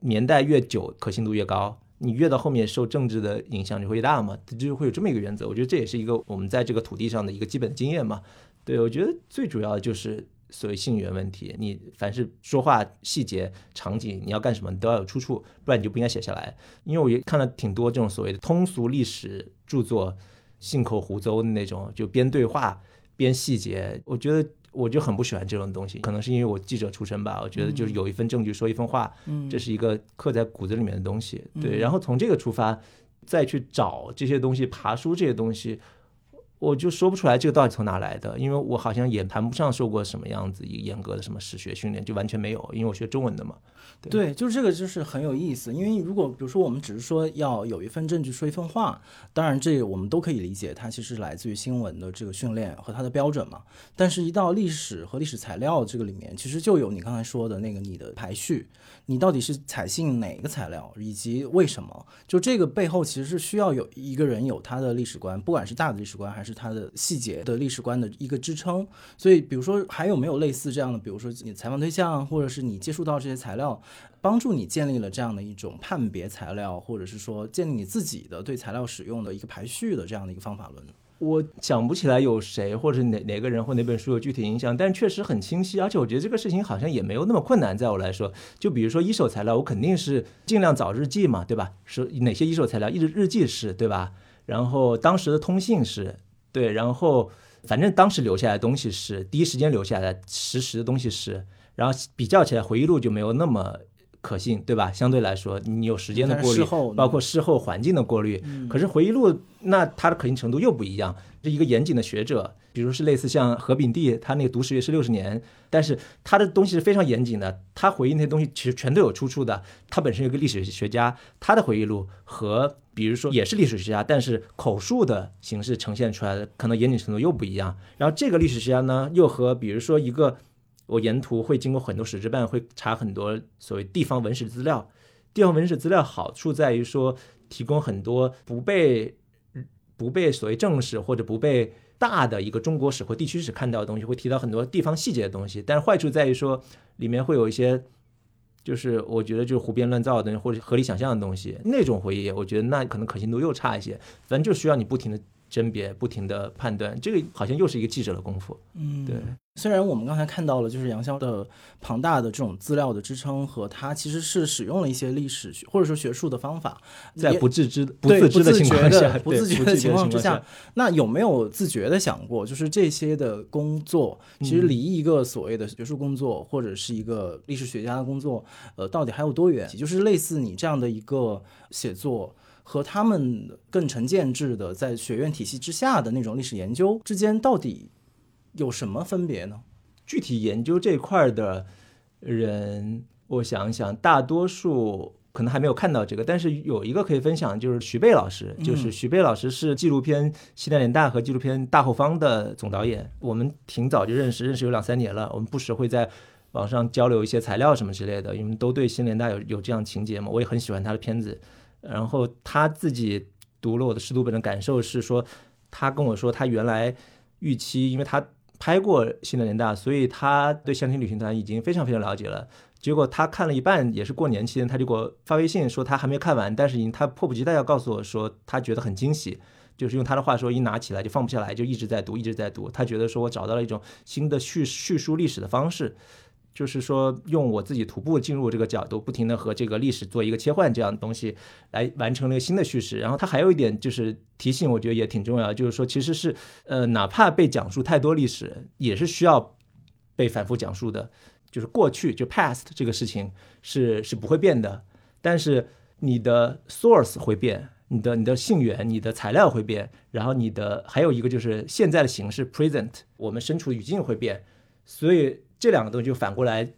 年代越久，可信度越高。你越到后面受政治的影响就会越大嘛，他就会有这么一个原则。我觉得这也是一个我们在这个土地上的一个基本经验嘛。对，我觉得最主要的就是所谓信源问题。你凡是说话细节、场景，你要干什么，你都要有出处，不然你就不应该写下来。因为我也看了挺多这种所谓的通俗历史著作。信口胡诌的那种，就边对话、边细节，我觉得我就很不喜欢这种东西。可能是因为我记者出身吧，我觉得就是有一份证据说一份话，这是一个刻在骨子里面的东西。对，然后从这个出发，再去找这些东西、爬书这些东西。我就说不出来这个到底从哪来的，因为我好像也谈不上受过什么样子一个严格的什么史学训练，就完全没有，因为我学中文的嘛。对，就是这个就是很有意思，因为如果比如说我们只是说要有一份证据说一份话，当然这个我们都可以理解，它其实来自于新闻的这个训练和它的标准嘛。但是，一到历史和历史材料这个里面，其实就有你刚才说的那个你的排序，你到底是采信哪个材料，以及为什么？就这个背后其实是需要有一个人有他的历史观，不管是大的历史观还是。他的细节的历史观的一个支撑，所以比如说还有没有类似这样的，比如说你采访对象，或者是你接触到这些材料，帮助你建立了这样的一种判别材料，或者是说建立你自己的对材料使用的一个排序的这样的一个方法论。我想不起来有谁或者哪哪个人或哪本书有具体影响，但确实很清晰，而且我觉得这个事情好像也没有那么困难。在我来说，就比如说一手材料，我肯定是尽量找日记嘛，对吧？是哪些一手材料？一直日记是对吧？然后当时的通信是。对，然后反正当时留下来的东西是第一时间留下来实时的东西是，然后比较起来回忆录就没有那么可信，对吧？相对来说，你有时间的过滤，包括事后环境的过滤。可是回忆录那它的可信程度又不一样，是一个严谨的学者，比如是类似像何炳棣，他那个读史学是六十年，但是他的东西是非常严谨的，他回忆那些东西其实全都有出处的。他本身有个历史学家，他的回忆录和。比如说，也是历史学家，但是口述的形式呈现出来的，可能严谨程度又不一样。然后这个历史学家呢，又和比如说一个，我沿途会经过很多史志办，会查很多所谓地方文史资料。地方文史资料好处在于说，提供很多不被不被所谓正史或者不被大的一个中国史或地区史看到的东西，会提到很多地方细节的东西。但是坏处在于说，里面会有一些。就是我觉得就是胡编乱造的东西，或者合理想象的东西，那种回忆，我觉得那可能可信度又差一些。反正就需要你不停的。甄别不停的判断，这个好像又是一个记者的功夫。嗯，对。虽然我们刚才看到了，就是杨潇的庞大的这种资料的支撑，和他其实是使用了一些历史学或者说学术的方法，在不自知、不自知的情况下，不自觉的情况之下，那有没有自觉的想过，就是这些的工作，其实离一个所谓的学术工作或者是一个历史学家的工作，呃，到底还有多远？就是类似你这样的一个写作。和他们更成建制的在学院体系之下的那种历史研究之间到底有什么分别呢？具体研究这块的人，我想想，大多数可能还没有看到这个，但是有一个可以分享，就是徐贝老师，就是徐贝老师是纪录片《西南联大》和纪录片《大后方》的总导演，我们挺早就认识，认识有两三年了，我们不时会在网上交流一些材料什么之类的，因为都对西南联大有有这样情节嘛，我也很喜欢他的片子。然后他自己读了我的试读本的感受是说，他跟我说他原来预期，因为他拍过《新的联大》，所以他对相亲旅行团已经非常非常了解了。结果他看了一半，也是过年期间，他就给我发微信说他还没看完，但是已经他迫不及待要告诉我说他觉得很惊喜，就是用他的话说，一拿起来就放不下来，就一直在读，一直在读。他觉得说我找到了一种新的叙叙述历史的方式，就是说用我自己徒步进入这个角度，不停的和这个历史做一个切换，这样的东西来完成了一个新的叙事。然后它还有一点就是提醒，我觉得也挺重要，就是说其实是呃，哪怕被讲述太多历史，也是需要被反复讲述的。就是过去就 past 这个事情是是不会变的，但是你的 source 会变，你的你的信源、你的材料会变，然后你的还有一个就是现在的形式 present，我们身处语境会变，所以这两个东西就反过来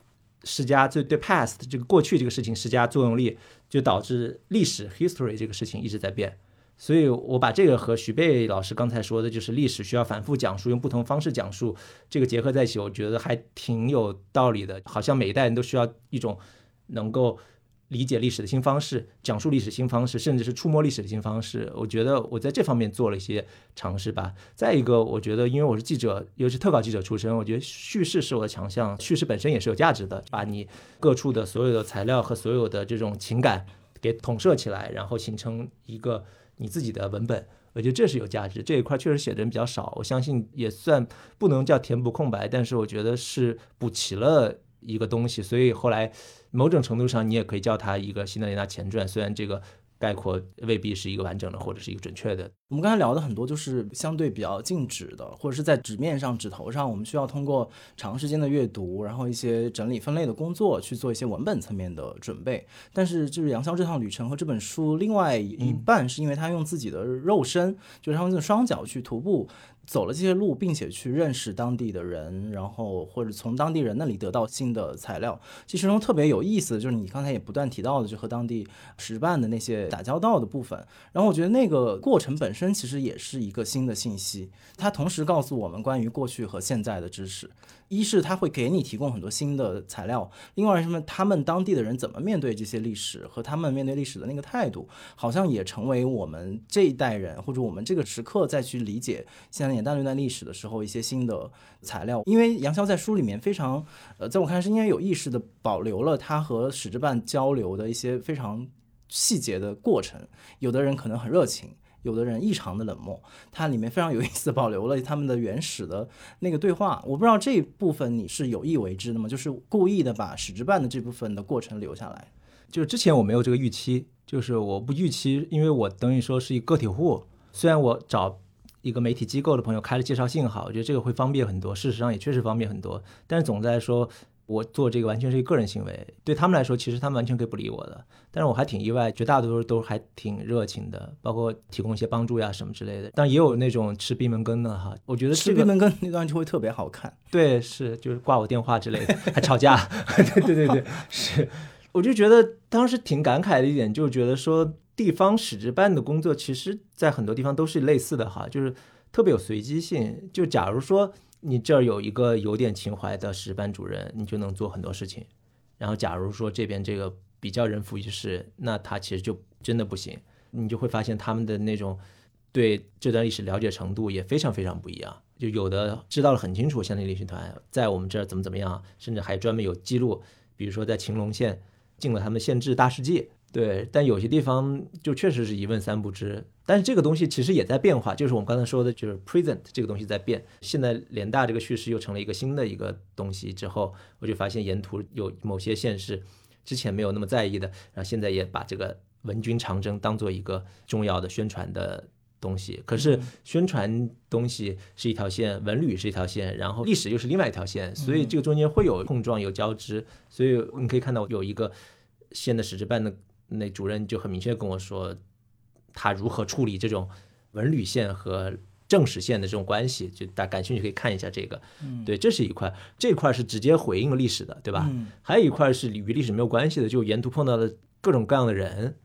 施加对对 past 这个过去这个事情施加作用力，就导致历史 history 这个事情一直在变。所以，我把这个和徐贝老师刚才说的，就是历史需要反复讲述，用不同方式讲述，这个结合在一起，我觉得还挺有道理的。好像每一代人都需要一种能够理解历史的新方式，讲述历史新方式，甚至是触摸历史的新方式。我觉得我在这方面做了一些尝试吧。再一个，我觉得因为我是记者，尤其是特稿记者出身，我觉得叙事是我的强项，叙事本身也是有价值的，把你各处的所有的材料和所有的这种情感给统摄起来，然后形成一个。你自己的文本，我觉得这是有价值。这一块确实写的人比较少，我相信也算不能叫填补空白，但是我觉得是补齐了一个东西。所以后来某种程度上，你也可以叫它一个新的列纳前传。虽然这个。概括未必是一个完整的，或者是一个准确的。我们刚才聊的很多就是相对比较静止的，或者是在纸面上、纸头上，我们需要通过长时间的阅读，然后一些整理分类的工作去做一些文本层面的准备。但是，就是杨潇这趟旅程和这本书，另外一半是因为他用自己的肉身，就是他用双脚去徒步。走了这些路，并且去认识当地的人，然后或者从当地人那里得到新的材料。其实中特别有意思的就是你刚才也不断提到的，就和当地实办的那些打交道的部分。然后我觉得那个过程本身其实也是一个新的信息，它同时告诉我们关于过去和现在的知识。一是他会给你提供很多新的材料，另外什么他们当地的人怎么面对这些历史和他们面对历史的那个态度，好像也成为我们这一代人或者我们这个时刻再去理解现在年代那段历史的时候一些新的材料。因为杨潇在书里面非常，呃，在我看来是应该有意识的保留了他和史志办交流的一些非常细节的过程。有的人可能很热情。有的人异常的冷漠，它里面非常有意思，保留了他们的原始的那个对话。我不知道这部分你是有意为之的吗？就是故意的把史之办的这部分的过程留下来。就是之前我没有这个预期，就是我不预期，因为我等于说是一个体户。虽然我找一个媒体机构的朋友开了介绍信号，我觉得这个会方便很多，事实上也确实方便很多。但是总的来说。我做这个完全是一个个人行为，对他们来说，其实他们完全可以不理我的。但是我还挺意外，绝大多数都还挺热情的，包括提供一些帮助呀什么之类的。但也有那种吃闭门羹的哈，我觉得吃闭门羹那段就会特别好看。对，是就是挂我电话之类的，还吵架。对对对对，是。我就觉得当时挺感慨的一点，就是觉得说地方使职办的工作，其实在很多地方都是类似的哈，就是特别有随机性。就假如说。你这儿有一个有点情怀的史班主任，你就能做很多事情。然后，假如说这边这个比较人浮于事，那他其实就真的不行。你就会发现他们的那种对这段历史了解程度也非常非常不一样。就有的知道了很清楚，像那旅行团在我们这儿怎么怎么样，甚至还专门有记录，比如说在晴隆县进了他们县志大世界。对，但有些地方就确实是一问三不知。但是这个东西其实也在变化，就是我们刚才说的，就是 present 这个东西在变。现在联大这个叙事又成了一个新的一个东西之后，我就发现沿途有某些县市之前没有那么在意的，然后现在也把这个文军长征当做一个重要的宣传的东西。可是宣传东西是一条线，文旅是一条线，然后历史又是另外一条线，所以这个中间会有碰撞、有交织。所以你可以看到有一个县的史志办的。那主任就很明确跟我说，他如何处理这种文旅线和正史线的这种关系，就大家感兴趣可以看一下这个。嗯，对，这是一块，这块是直接回应历史的，对吧？嗯，还有一块是与历史没有关系的，就沿途碰到的各种各样的人，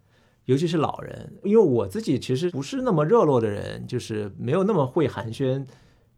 尤其是老人。因为我自己其实不是那么热络的人，就是没有那么会寒暄。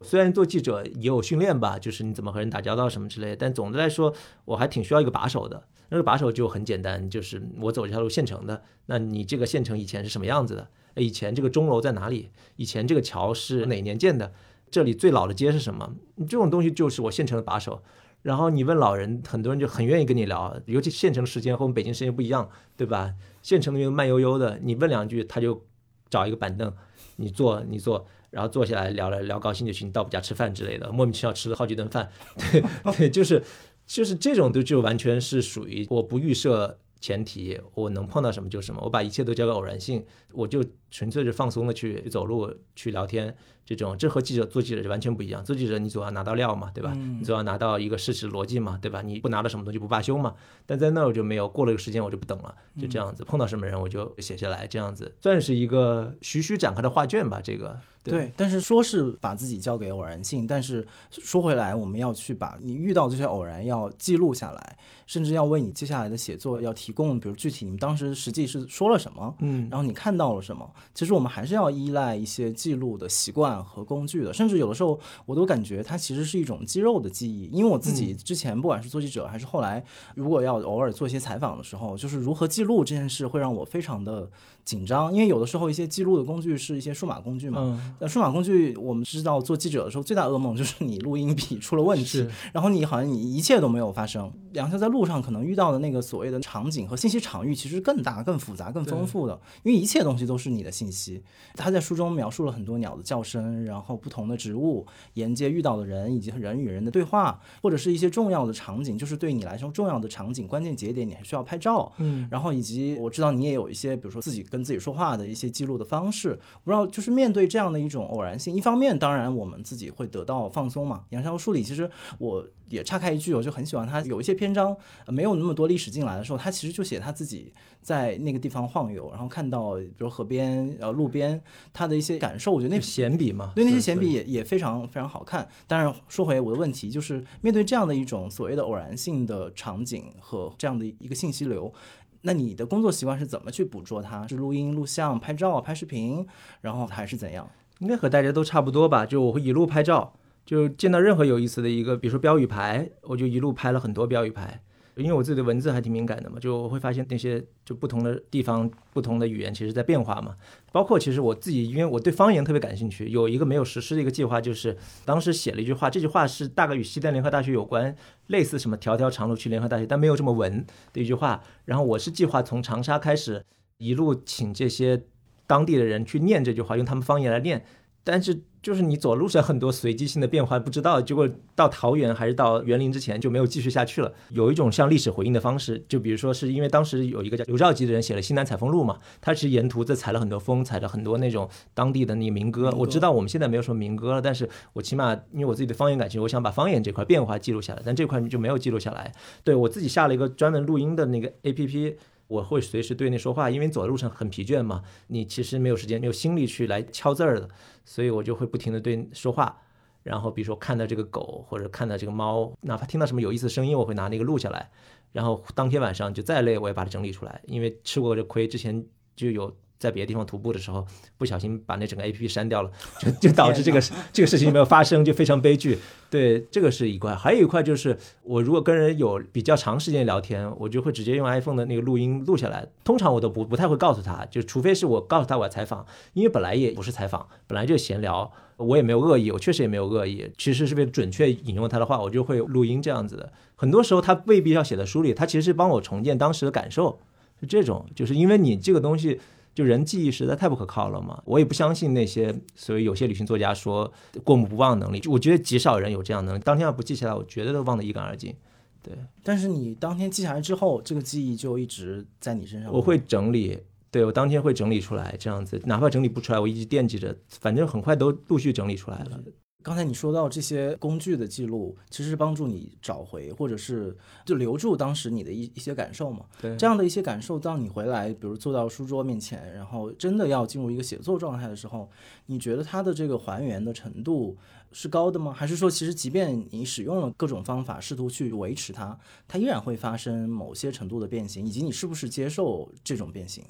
虽然做记者也有训练吧，就是你怎么和人打交道什么之类，但总的来说，我还挺需要一个把手的。那个把手就很简单，就是我走这条路县城的，那你这个县城以前是什么样子的？以前这个钟楼在哪里？以前这个桥是哪年建的？这里最老的街是什么？这种东西就是我县城的把手。然后你问老人，很多人就很愿意跟你聊，尤其县城时间和我们北京时间不一样，对吧？县城那边慢悠悠的，你问两句，他就找一个板凳，你坐，你坐，然后坐下来聊了聊高兴就行，到我家吃饭之类的，莫名其妙吃了好几顿饭，对对，就是就是这种都就完全是属于我不预设前提，我能碰到什么就什么，我把一切都交给偶然性，我就纯粹是放松的去走路去聊天。这种这和记者做记者就完全不一样，做记者你总要拿到料嘛，对吧？你总要拿到一个事实逻辑嘛，对吧？你不拿到什么东西不罢休嘛。但在那我就没有，过了一个时间我就不等了，就这样子，碰到什么人我就写下来，这样子算是一个徐徐展开的画卷吧。这个对，但是说是把自己交给偶然性，但是说回来，我们要去把你遇到这些偶然要记录下来，甚至要为你接下来的写作要提供，比如具体你们当时实际是说了什么，嗯，然后你看到了什么。其实我们还是要依赖一些记录的习惯。和工具的，甚至有的时候我都感觉它其实是一种肌肉的记忆。因为我自己之前不管是做记者还是后来，如果要偶尔做一些采访的时候，就是如何记录这件事会让我非常的紧张。因为有的时候一些记录的工具是一些数码工具嘛，那数码工具我们知道做记者的时候最大噩梦就是你录音笔出了问题，然后你好像你一切都没有发生。杨潇在路上可能遇到的那个所谓的场景和信息场域其实更大、更复杂、更丰富的，因为一切东西都是你的信息。他在书中描述了很多鸟的叫声。然后不同的植物沿街遇到的人，以及人与人的对话，或者是一些重要的场景，就是对你来说重要的场景、关键节点，你还需要拍照。嗯，然后以及我知道你也有一些，比如说自己跟自己说话的一些记录的方式。不知道就是面对这样的一种偶然性，一方面当然我们自己会得到放松嘛。杨潇书里其实我也岔开一句，我就很喜欢他有一些篇章没有那么多历史进来的时候，他其实就写他自己在那个地方晃悠，然后看到比如河边呃路边他的一些感受。我觉得那闲笔嘛。对那些闲笔也也非常非常好看。当然，说回我的问题，就是面对这样的一种所谓的偶然性的场景和这样的一个信息流，那你的工作习惯是怎么去捕捉它？是录音、录像、拍照、拍视频，然后还是怎样？应该和大家都差不多吧。就我会一路拍照，就见到任何有意思的一个，比如说标语牌，我就一路拍了很多标语牌。因为我自己的文字还挺敏感的嘛，就我会发现那些就不同的地方、不同的语言，其实在变化嘛。包括其实我自己，因为我对方言特别感兴趣，有一个没有实施的一个计划，就是当时写了一句话，这句话是大概与西单联合大学有关，类似什么“条条长路去联合大学”，但没有这么文的一句话。然后我是计划从长沙开始，一路请这些当地的人去念这句话，用他们方言来念。但是就是你走路上很多随机性的变化，不知道结果到桃园还是到园林之前就没有继续下去了。有一种像历史回应的方式，就比如说是因为当时有一个叫刘兆吉的人写了《西南采风录》嘛，他其实沿途在采了很多风，采了很多那种当地的那个民歌。我知道我们现在没有什么民歌了，但是我起码因为我自己的方言感情，我想把方言这块变化记录下来，但这块就没有记录下来。对我自己下了一个专门录音的那个 A P P。我会随时对那说话，因为走的路程很疲倦嘛，你其实没有时间、没有心力去来敲字儿的，所以我就会不停的对说话。然后比如说看到这个狗或者看到这个猫，哪怕听到什么有意思的声音，我会拿那个录下来。然后当天晚上就再累，我也把它整理出来，因为吃过这亏，之前就有。在别的地方徒步的时候，不小心把那整个 A P P 删掉了，就 就导致这个这个事情没有发生，就非常悲剧。对，这个是一块，还有一块就是我如果跟人有比较长时间聊天，我就会直接用 iPhone 的那个录音录下来。通常我都不不太会告诉他，就除非是我告诉他我要采访，因为本来也不是采访，本来就闲聊，我也没有恶意，我确实也没有恶意，其实是为了准确引用他的话，我就会录音这样子的。很多时候他未必要写在书里，他其实是帮我重建当时的感受，是这种，就是因为你这个东西。就人记忆实在太不可靠了嘛，我也不相信那些所以有些旅行作家说过目不忘能力，我觉得极少人有这样能力。当天要不记下来，我绝对都忘得一干二净。对，但是你当天记下来之后，这个记忆就一直在你身上。我会整理，对我当天会整理出来，这样子，哪怕整理不出来，我一直惦记着，反正很快都陆续整理出来了。刚才你说到这些工具的记录，其实是帮助你找回，或者是就留住当时你的一一些感受嘛。对，这样的一些感受，当你回来，比如坐到书桌面前，然后真的要进入一个写作状态的时候，你觉得它的这个还原的程度是高的吗？还是说，其实即便你使用了各种方法，试图去维持它，它依然会发生某些程度的变形？以及你是不是接受这种变形？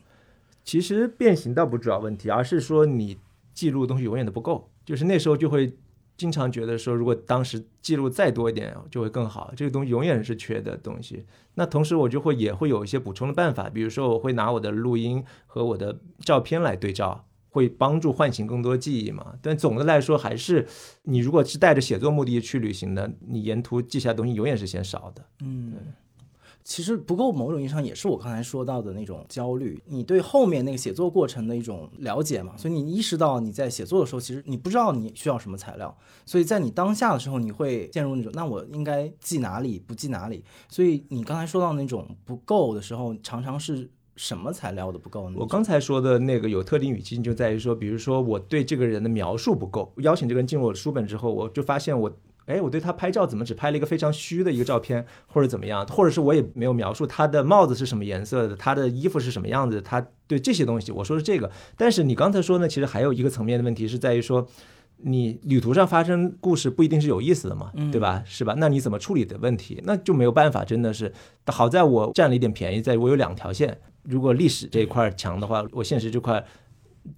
其实变形倒不主要问题，而是说你记录的东西永远都不够，就是那时候就会。经常觉得说，如果当时记录再多一点，就会更好。这个东西永远是缺的东西。那同时，我就会也会有一些补充的办法，比如说，我会拿我的录音和我的照片来对照，会帮助唤醒更多记忆嘛。但总的来说，还是你如果是带着写作目的去旅行的，你沿途记下的东西永远是嫌少的。嗯，其实不够，某种意义上也是我刚才说到的那种焦虑。你对后面那个写作过程的一种了解嘛，所以你意识到你在写作的时候，其实你不知道你需要什么材料，所以在你当下的时候，你会陷入那种那我应该记哪里，不记哪里。所以你刚才说到那种不够的时候，常常是。什么材料的不够呢？我刚才说的那个有特定语境，就在于说，比如说我对这个人的描述不够。邀请这个人进入我的书本之后，我就发现我，哎，我对他拍照怎么只拍了一个非常虚的一个照片，或者怎么样，或者是我也没有描述他的帽子是什么颜色的，他的衣服是什么样子，他对这些东西，我说是这个。但是你刚才说呢，其实还有一个层面的问题是在于说，你旅途上发生故事不一定是有意思的嘛，对吧？是吧？那你怎么处理的问题，那就没有办法，真的是。好在我占了一点便宜，在我有两条线。如果历史这一块强的话，我现实这块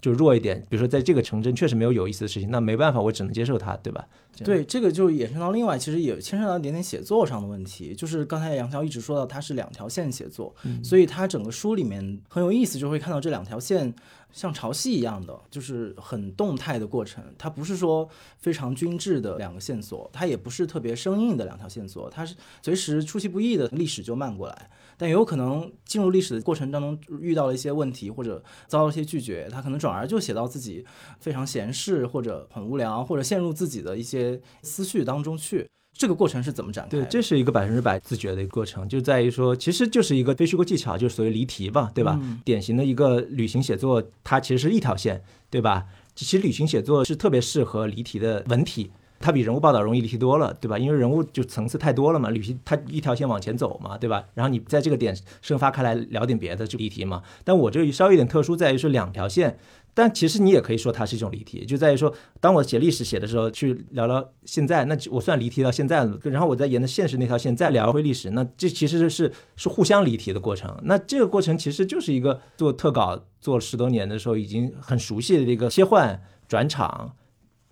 就弱一点。比如说，在这个城镇确实没有有意思的事情，那没办法，我只能接受它，对吧？对，这个就衍生到另外，其实也牵涉到一点点写作上的问题。就是刚才杨乔一直说到，它是两条线写作，所以它整个书里面很有意思，就会看到这两条线像潮汐一样的，就是很动态的过程。它不是说非常均质的两个线索，它也不是特别生硬的两条线索，它是随时出其不意的历史就漫过来。但有可能进入历史的过程当中遇到了一些问题，或者遭到一些拒绝，他可能转而就写到自己非常闲适，或者很无聊，或者陷入自己的一些思绪当中去。这个过程是怎么展开？对，这是一个百分之百自觉的一个过程，就在于说，其实就是一个非虚构技巧，就是所谓离题吧，对吧？典型的一个旅行写作，它其实是一条线，对吧？其实旅行写作是特别适合离题的文体。它比人物报道容易离题多了，对吧？因为人物就层次太多了嘛，旅行它一条线往前走嘛，对吧？然后你在这个点生发开来聊点别的就离题嘛。但我这里稍微有点特殊，在于说两条线，但其实你也可以说它是一种离题，就在于说，当我写历史写的时候去聊聊现在，那我算离题到现在了。然后我再沿着现实那条线再聊回历史，那这其实是是互相离题的过程。那这个过程其实就是一个做特稿做十多年的时候已经很熟悉的一个切换转场。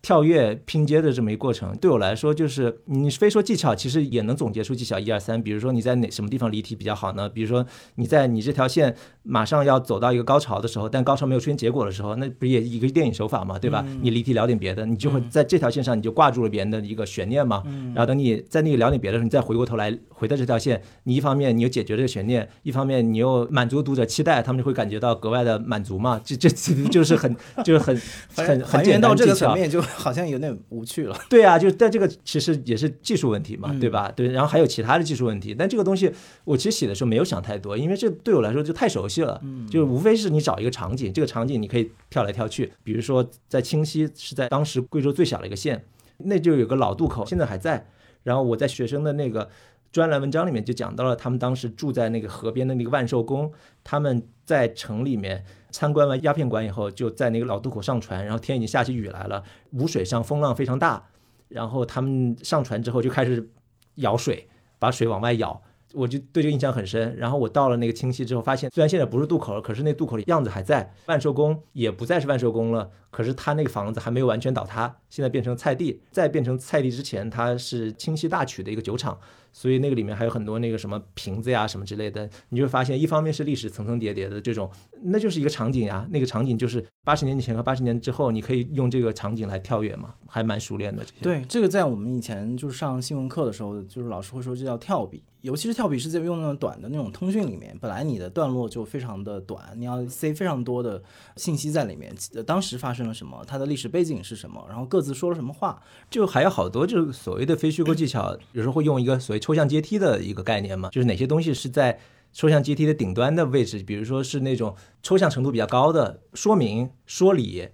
跳跃拼接的这么一个过程，对我来说就是你非说技巧，其实也能总结出技巧一二三。比如说你在哪什么地方离题比较好呢？比如说你在你这条线马上要走到一个高潮的时候，但高潮没有出现结果的时候，那不也一个电影手法嘛，对吧？你离题聊点别的，你就会在这条线上你就挂住了别人的一个悬念嘛。然后等你在那个聊点别的时候，你再回过头来回到这条线，你一方面你又解决这个悬念，一方面你又满足读者期待，他们就会感觉到格外的满足嘛。这这就是很就是很很很简单到这个层面就。好像有点无趣了。对啊，就但这个其实也是技术问题嘛，对吧？对，然后还有其他的技术问题。但这个东西我其实写的时候没有想太多，因为这对我来说就太熟悉了。嗯，就无非是你找一个场景，这个场景你可以跳来跳去。比如说在清溪是在当时贵州最小的一个县，那就有个老渡口，现在还在。然后我在学生的那个专栏文章里面就讲到了，他们当时住在那个河边的那个万寿宫，他们在城里面。参观完鸦片馆以后，就在那个老渡口上船，然后天已经下起雨来了，无水上风浪非常大，然后他们上船之后就开始舀水，把水往外舀，我就对这个印象很深。然后我到了那个清溪之后，发现虽然现在不是渡口了，可是那渡口的样子还在，万寿宫也不再是万寿宫了，可是他那个房子还没有完全倒塌，现在变成菜地，在变成菜地之前，它是清溪大曲的一个酒厂。所以那个里面还有很多那个什么瓶子呀什么之类的，你就会发现，一方面是历史层层叠叠的这种，那就是一个场景呀，那个场景就是八十年前和八十年之后，你可以用这个场景来跳跃嘛，还蛮熟练的。对，这个在我们以前就是上新闻课的时候，就是老师会说这叫跳笔，尤其是跳笔是在用那种短的那种通讯里面，本来你的段落就非常的短，你要塞非常多的信息在里面，当时发生了什么，它的历史背景是什么，然后各自说了什么话，就还有好多就是所谓的非虚构技巧，有时候会用一个所谓。抽象阶梯的一个概念嘛，就是哪些东西是在抽象阶梯的顶端的位置，比如说是那种抽象程度比较高的说明、说理、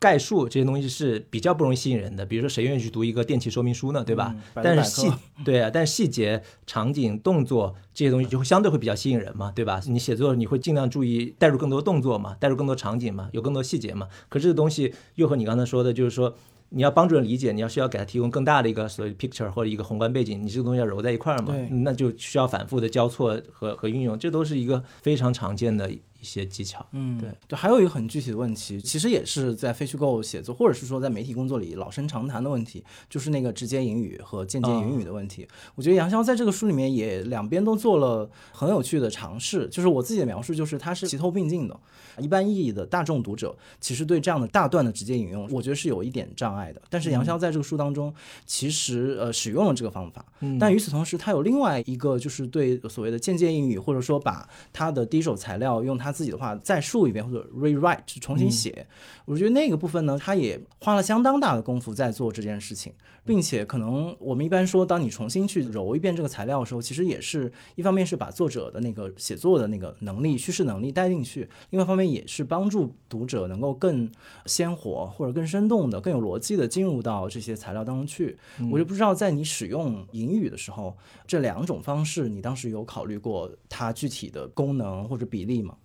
概述这些东西是比较不容易吸引人的。比如说谁愿意去读一个电器说明书呢？对吧？但是细对啊，但是细节、场景、动作这些东西就会相对会比较吸引人嘛，对吧？你写作你会尽量注意带入更多动作嘛，带入更多场景嘛，有更多细节嘛。可这个东西又和你刚才说的，就是说。你要帮助人理解，你要需要给他提供更大的一个所谓 picture 或者一个宏观背景，你这个东西要揉在一块儿嘛，那就需要反复的交错和和运用，这都是一个非常常见的一些技巧。嗯，对对，还有一个很具体的问题，其实也是在非虚构写作，或者是说在媒体工作里老生常谈的问题，就是那个直接引语和间接引语的问题。我觉得杨潇在这个书里面也两边都做了很有趣的尝试，就是我自己的描述就是它是齐头并进的。一般意义的大众读者其实对这样的大段的直接引用，我觉得是有一点障碍的。但是杨潇在这个书当中，其实呃使用了这个方法，但与此同时，他有另外一个就是对所谓的间接引语，或者说把他的第一手材料用他自己的话再述一遍或者 rewrite 就重新写。我觉得那个部分呢，他也花了相当大的功夫在做这件事情，并且可能我们一般说，当你重新去揉一遍这个材料的时候，其实也是一方面是把作者的那个写作的那个能力、叙事能力带进去，另外一方面也是帮助读者能够更鲜活或者更生动的、更有逻辑的进入到这些材料当中去。我就不知道在你使用引语的时候，这两种方式你当时有考虑过它具体的功能或者比例吗？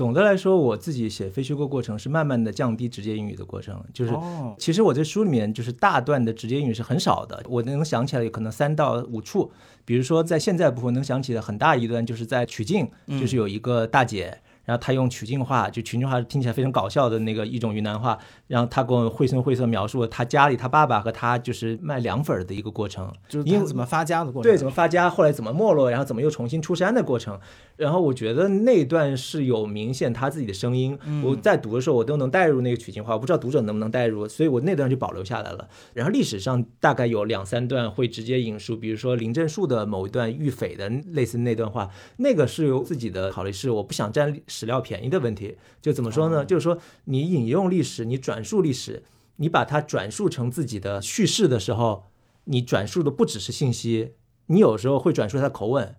总的来说，我自己写非虚构过程是慢慢的降低直接英语的过程，就是哦其实我这书里面就是大段的直接英语是很少的，我能想起来有可能三到五处，比如说在现在部分能想起的很大一段就是在曲靖，就是有一个大姐。然后她用曲靖话，就曲靖话听起来非常搞笑的那个一种云南话，然后她跟我绘声绘色描述她家里她爸爸和她就是卖凉粉儿的一个过程，就是它怎么发家的过程？对，怎么发家，后来怎么没落，然后怎么又重新出山的过程。然后我觉得那段是有明显他自己的声音，我在读的时候我都能带入那个曲靖话，我不知道读者能不能带入，所以我那段就保留下来了。然后历史上大概有两三段会直接引述，比如说林正树的某一段遇匪的类似那段话，那个是有自己的考虑，是我不想占史料便宜的问题。就怎么说呢？就是说你引用历史，你转述历史，你把它转述成自己的叙事的时候，你转述的不只是信息，你有时候会转述他的口吻。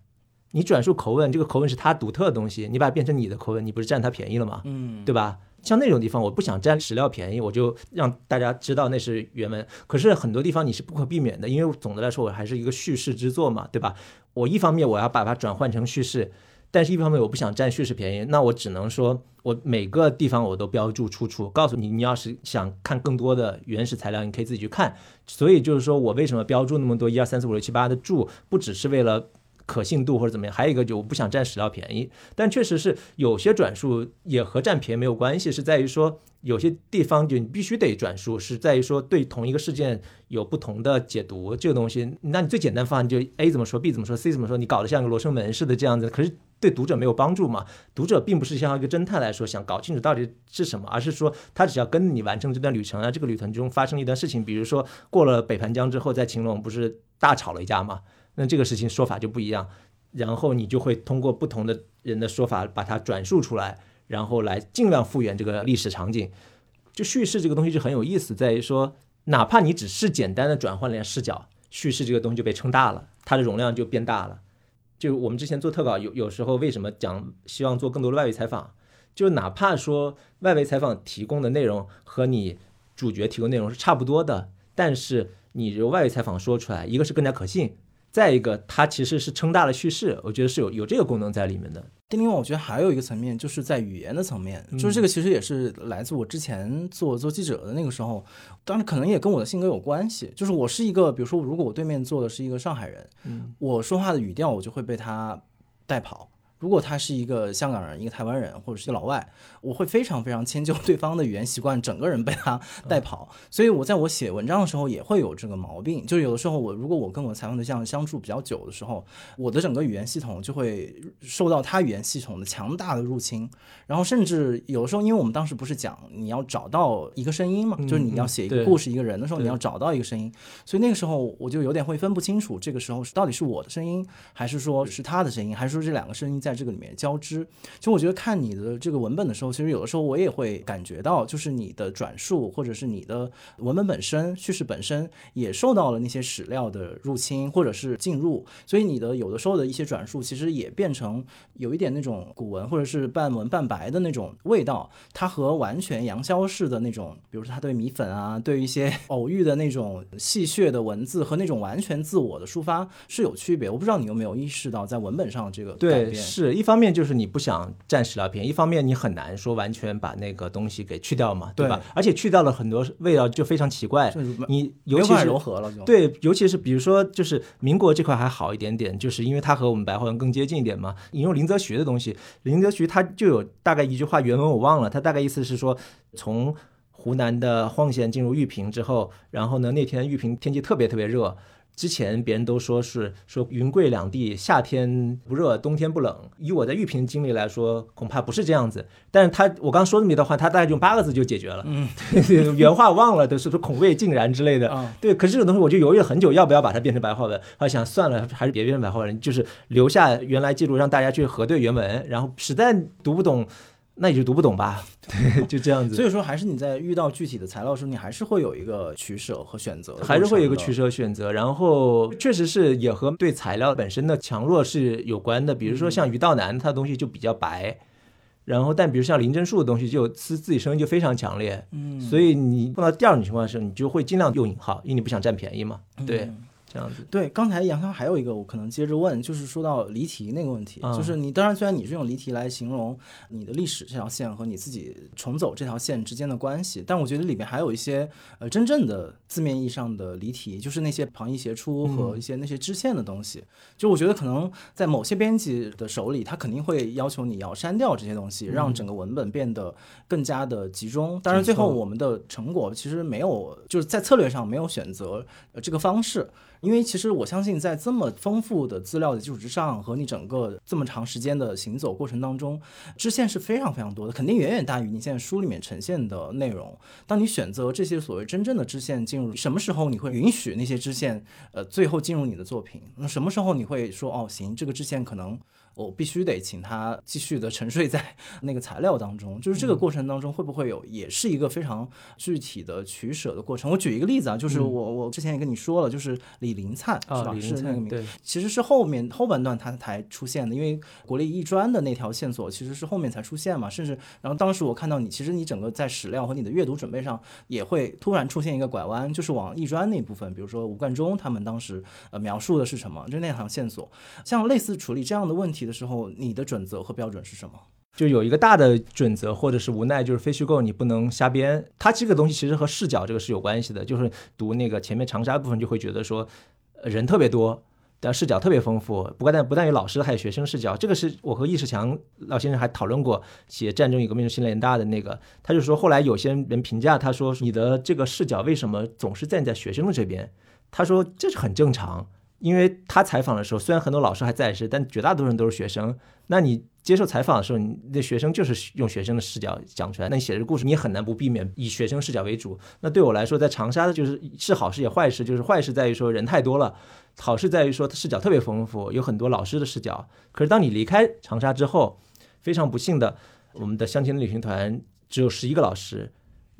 你转述口吻，这个口吻是他独特的东西，你把它变成你的口吻，你不是占他便宜了吗？嗯，对吧？像那种地方，我不想占史料便宜，我就让大家知道那是原文。可是很多地方你是不可避免的，因为总的来说我还是一个叙事之作嘛，对吧？我一方面我要把它转换成叙事，但是一方面我不想占叙事便宜，那我只能说我每个地方我都标注出处，告诉你，你要是想看更多的原始材料，你可以自己去看。所以就是说我为什么标注那么多一二三四五六七八的注，不只是为了。可信度或者怎么样，还有一个就我不想占史料便宜，但确实是有些转述也和占便宜没有关系，是在于说有些地方就你必须得转述，是在于说对同一个事件有不同的解读，这个东西，那你最简单方案就 A 怎么说，B 怎么说，C 怎么说，你搞得像个罗生门似的这样子，可是对读者没有帮助嘛？读者并不是像一个侦探来说想搞清楚到底是什么，而是说他只要跟你完成这段旅程啊，这个旅程中发生一段事情，比如说过了北盘江之后，在晴隆不是大吵了一架嘛？那这个事情说法就不一样，然后你就会通过不同的人的说法把它转述出来，然后来尽量复原这个历史场景。就叙事这个东西就很有意思，在于说，哪怕你只是简单的转换了视角，叙事这个东西就被撑大了，它的容量就变大了。就我们之前做特稿，有有时候为什么讲希望做更多的外围采访，就哪怕说外围采访提供的内容和你主角提供内容是差不多的，但是你由外围采访说出来，一个是更加可信。再一个，它其实是撑大了叙事，我觉得是有有这个功能在里面的。另外，我觉得还有一个层面，就是在语言的层面，嗯就是这个其实也是来自我之前做做记者的那个时候，当然可能也跟我的性格有关系。就是我是一个，比如说，如果我对面坐的是一个上海人，嗯，我说话的语调我就会被他带跑。如果他是一个香港人、一个台湾人或者是一个老外，我会非常非常迁就对方的语言习惯，整个人被他带跑。所以我在我写文章的时候也会有这个毛病，就是有的时候我如果我跟我采访对象相处比较久的时候，我的整个语言系统就会受到他语言系统的强大的入侵，然后甚至有的时候，因为我们当时不是讲你要找到一个声音嘛，就是你要写一个故事、一个人的时候，你要找到一个声音，所以那个时候我就有点会分不清楚，这个时候是到底是我的声音，还是说是他的声音，还是说这两个声音在这个里面交织。其实我觉得看你的这个文本的时候，其实有的时候我也会感觉到，就是你的转述或者是你的文本本身、叙事本身也受到了那些史料的入侵或者是进入，所以你的有的时候的一些转述，其实也变成有一点那种古文或者是半文半白的那种味道。它和完全杨逍式的那种，比如说他对米粉啊，对于一些 偶遇的那种戏谑的文字和那种完全自我的抒发是有区别。我不知道你有没有意识到在文本上这个改对，变。是是一方面就是你不想占史料片，一方面你很难说完全把那个东西给去掉嘛，对吧？而且去掉了很多味道就非常奇怪，你尤其是融合了就对，尤其是比如说就是民国这块还好一点点，就是因为它和我们白话文更接近一点嘛。引用林则徐的东西，林则徐他就有大概一句话原文我忘了，他大概意思是说从湖南的晃县进入玉屏之后，然后呢那天玉屏天气特别特别热。之前别人都说是说云贵两地夏天不热，冬天不冷。以我在玉屏经历来说，恐怕不是这样子。但是他我刚说那么一段话，他大概用八个字就解决了。嗯，原话忘了，都是说恐未尽然之类的。对，可是这种东西我就犹豫了很久，要不要把它变成白话文？我想算了，还是别变成白话文，就是留下原来记录，让大家去核对原文。然后实在读不懂。那你就读不懂吧，对，就这样子。所以说，还是你在遇到具体的材料时候，你还是会有一个取舍和选择，还是会有一个取舍选择。然后，确实是也和对材料本身的强弱是有关的。比如说像于道南，他的东西就比较白，然后但比如像林真树的东西，就自自己声音就非常强烈。嗯，所以你碰到第二种情况的时候，你就会尽量用引号，因为你不想占便宜嘛。对。这样子。对，刚才杨涛还有一个，我可能接着问，就是说到离题那个问题，就是你当然虽然你是用离题来形容你的历史这条线和你自己重走这条线之间的关系，但我觉得里面还有一些呃真正的字面意义上的离题，就是那些旁逸斜出和一些那些支线的东西，就我觉得可能在某些编辑的手里，他肯定会要求你要删掉这些东西，让整个文本变得更加的集中。当然最后我们的成果其实没有，就是在策略上没有选择呃这个方式。因为其实我相信，在这么丰富的资料的基础之上，和你整个这么长时间的行走过程当中，支线是非常非常多的，肯定远远大于你现在书里面呈现的内容。当你选择这些所谓真正的支线进入，什么时候你会允许那些支线，呃，最后进入你的作品？那什么时候你会说，哦，行，这个支线可能。我必须得请他继续的沉睡在 那个材料当中，就是这个过程当中会不会有，也是一个非常具体的取舍的过程。我举一个例子啊，就是我我之前也跟你说了，就是李林灿是吧？是那个名，其实是后面后半段他才出现的，因为国立艺专的那条线索其实是后面才出现嘛，甚至然后当时我看到你，其实你整个在史料和你的阅读准备上也会突然出现一个拐弯，就是往艺专那部分，比如说吴冠中他们当时呃描述的是什么，就那条线索，像类似处理这样的问题。的时候，你的准则和标准是什么？就有一个大的准则，或者是无奈，就是非虚构，你不能瞎编。它这个东西其实和视角这个是有关系的。就是读那个前面长沙部分，就会觉得说人特别多，但视角特别丰富。不过但不但有老师，还有学生视角。这个是我和易世强老先生还讨论过写《战争与革命》新联大的那个，他就说后来有些人评价他说你的这个视角为什么总是站在学生的这边？他说这是很正常。因为他采访的时候，虽然很多老师还在世，但绝大多数人都是学生。那你接受采访的时候，你的学生就是用学生的视角讲出来，那你写这个故事，你也很难不避免以学生视角为主。那对我来说，在长沙的就是是好事也坏事，就是坏事在于说人太多了，好事在于说他视角特别丰富，有很多老师的视角。可是当你离开长沙之后，非常不幸的，我们的乡亲旅行团只有十一个老师。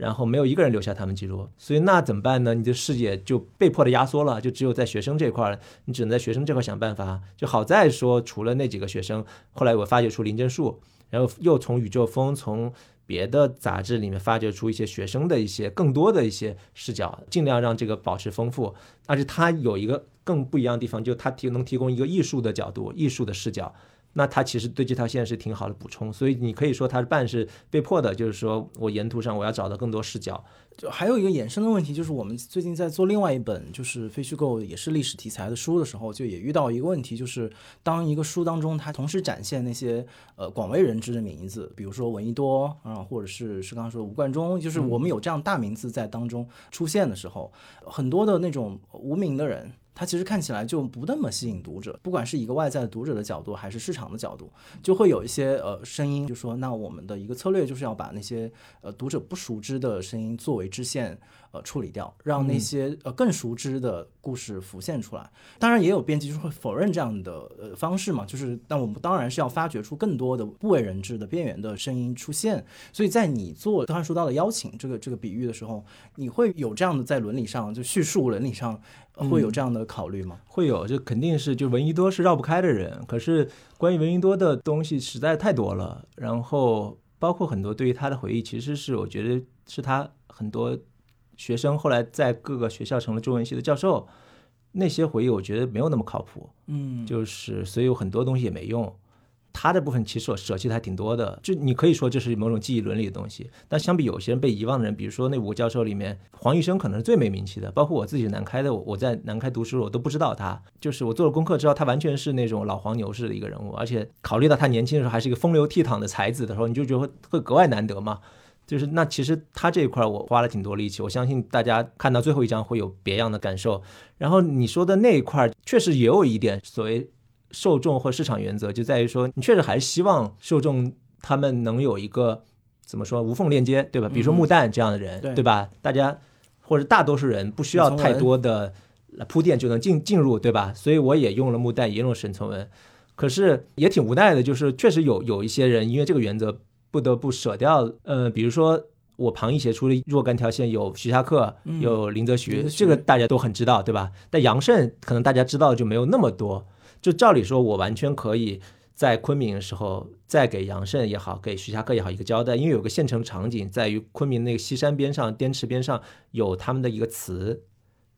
然后没有一个人留下他们记录，所以那怎么办呢？你的视野就被迫的压缩了，就只有在学生这块儿，你只能在学生这块想办法。就好在说，除了那几个学生，后来我发掘出林真树，然后又从宇宙风、从别的杂志里面发掘出一些学生的一些更多的一些视角，尽量让这个保持丰富。而且它有一个更不一样的地方，就它提能提供一个艺术的角度、艺术的视角。那他其实对这条线是挺好的补充，所以你可以说他是半是被迫的，就是说我沿途上我要找到更多视角。就还有一个衍生的问题，就是我们最近在做另外一本就是非虚构也是历史题材的书的时候，就也遇到一个问题，就是当一个书当中它同时展现那些呃广为人知的名字，比如说闻一多啊，或者是是刚刚说吴冠中，就是我们有这样大名字在当中出现的时候，很多的那种无名的人。它其实看起来就不那么吸引读者，不管是一个外在的读者的角度，还是市场的角度，就会有一些呃声音，就说那我们的一个策略就是要把那些呃读者不熟知的声音作为支线。呃，处理掉，让那些呃更熟知的故事浮现出来。当然，也有编辑就会否认这样的呃方式嘛，就是，但我们当然是要发掘出更多的不为人知的边缘的声音出现。所以在你做刚才说到的邀请这个这个比喻的时候，你会有这样的在伦理上就叙述伦理上会有这样的考虑吗？会有，就肯定是就闻一多是绕不开的人。可是关于闻一多的东西实在太多了，然后包括很多对于他的回忆，其实是我觉得是他很多。学生后来在各个学校成了中文系的教授，那些回忆我觉得没有那么靠谱，嗯，就是所以有很多东西也没用。他的部分其实我舍弃的还挺多的，就你可以说这是某种记忆伦理的东西。但相比有些人被遗忘的人，比如说那五个教授里面，黄医生可能是最没名气的。包括我自己南开的，我在南开读书，我都不知道他。就是我做了功课知道他完全是那种老黄牛式的一个人物，而且考虑到他年轻的时候还是一个风流倜傥的才子的时候，你就觉得会格外难得嘛。就是那其实他这一块我花了挺多力气，我相信大家看到最后一章会有别样的感受。然后你说的那一块确实也有一点所谓。受众或市场原则就在于说，你确实还是希望受众他们能有一个怎么说无缝链接，对吧？比如说木蛋这样的人，对吧？大家或者大多数人不需要太多的铺垫就能进进入，对吧？所以我也用了木蛋，也用了沈从文，可是也挺无奈的，就是确实有有一些人因为这个原则不得不舍掉。呃，比如说我旁一写出了若干条线，有徐霞客，有林则徐，这个大家都很知道，对吧？但杨慎可能大家知道就没有那么多。就照理说，我完全可以在昆明的时候再给杨慎也好，给徐霞客也好一个交代，因为有个现成场景在于昆明那个西山边上、滇池边上有他们的一个祠。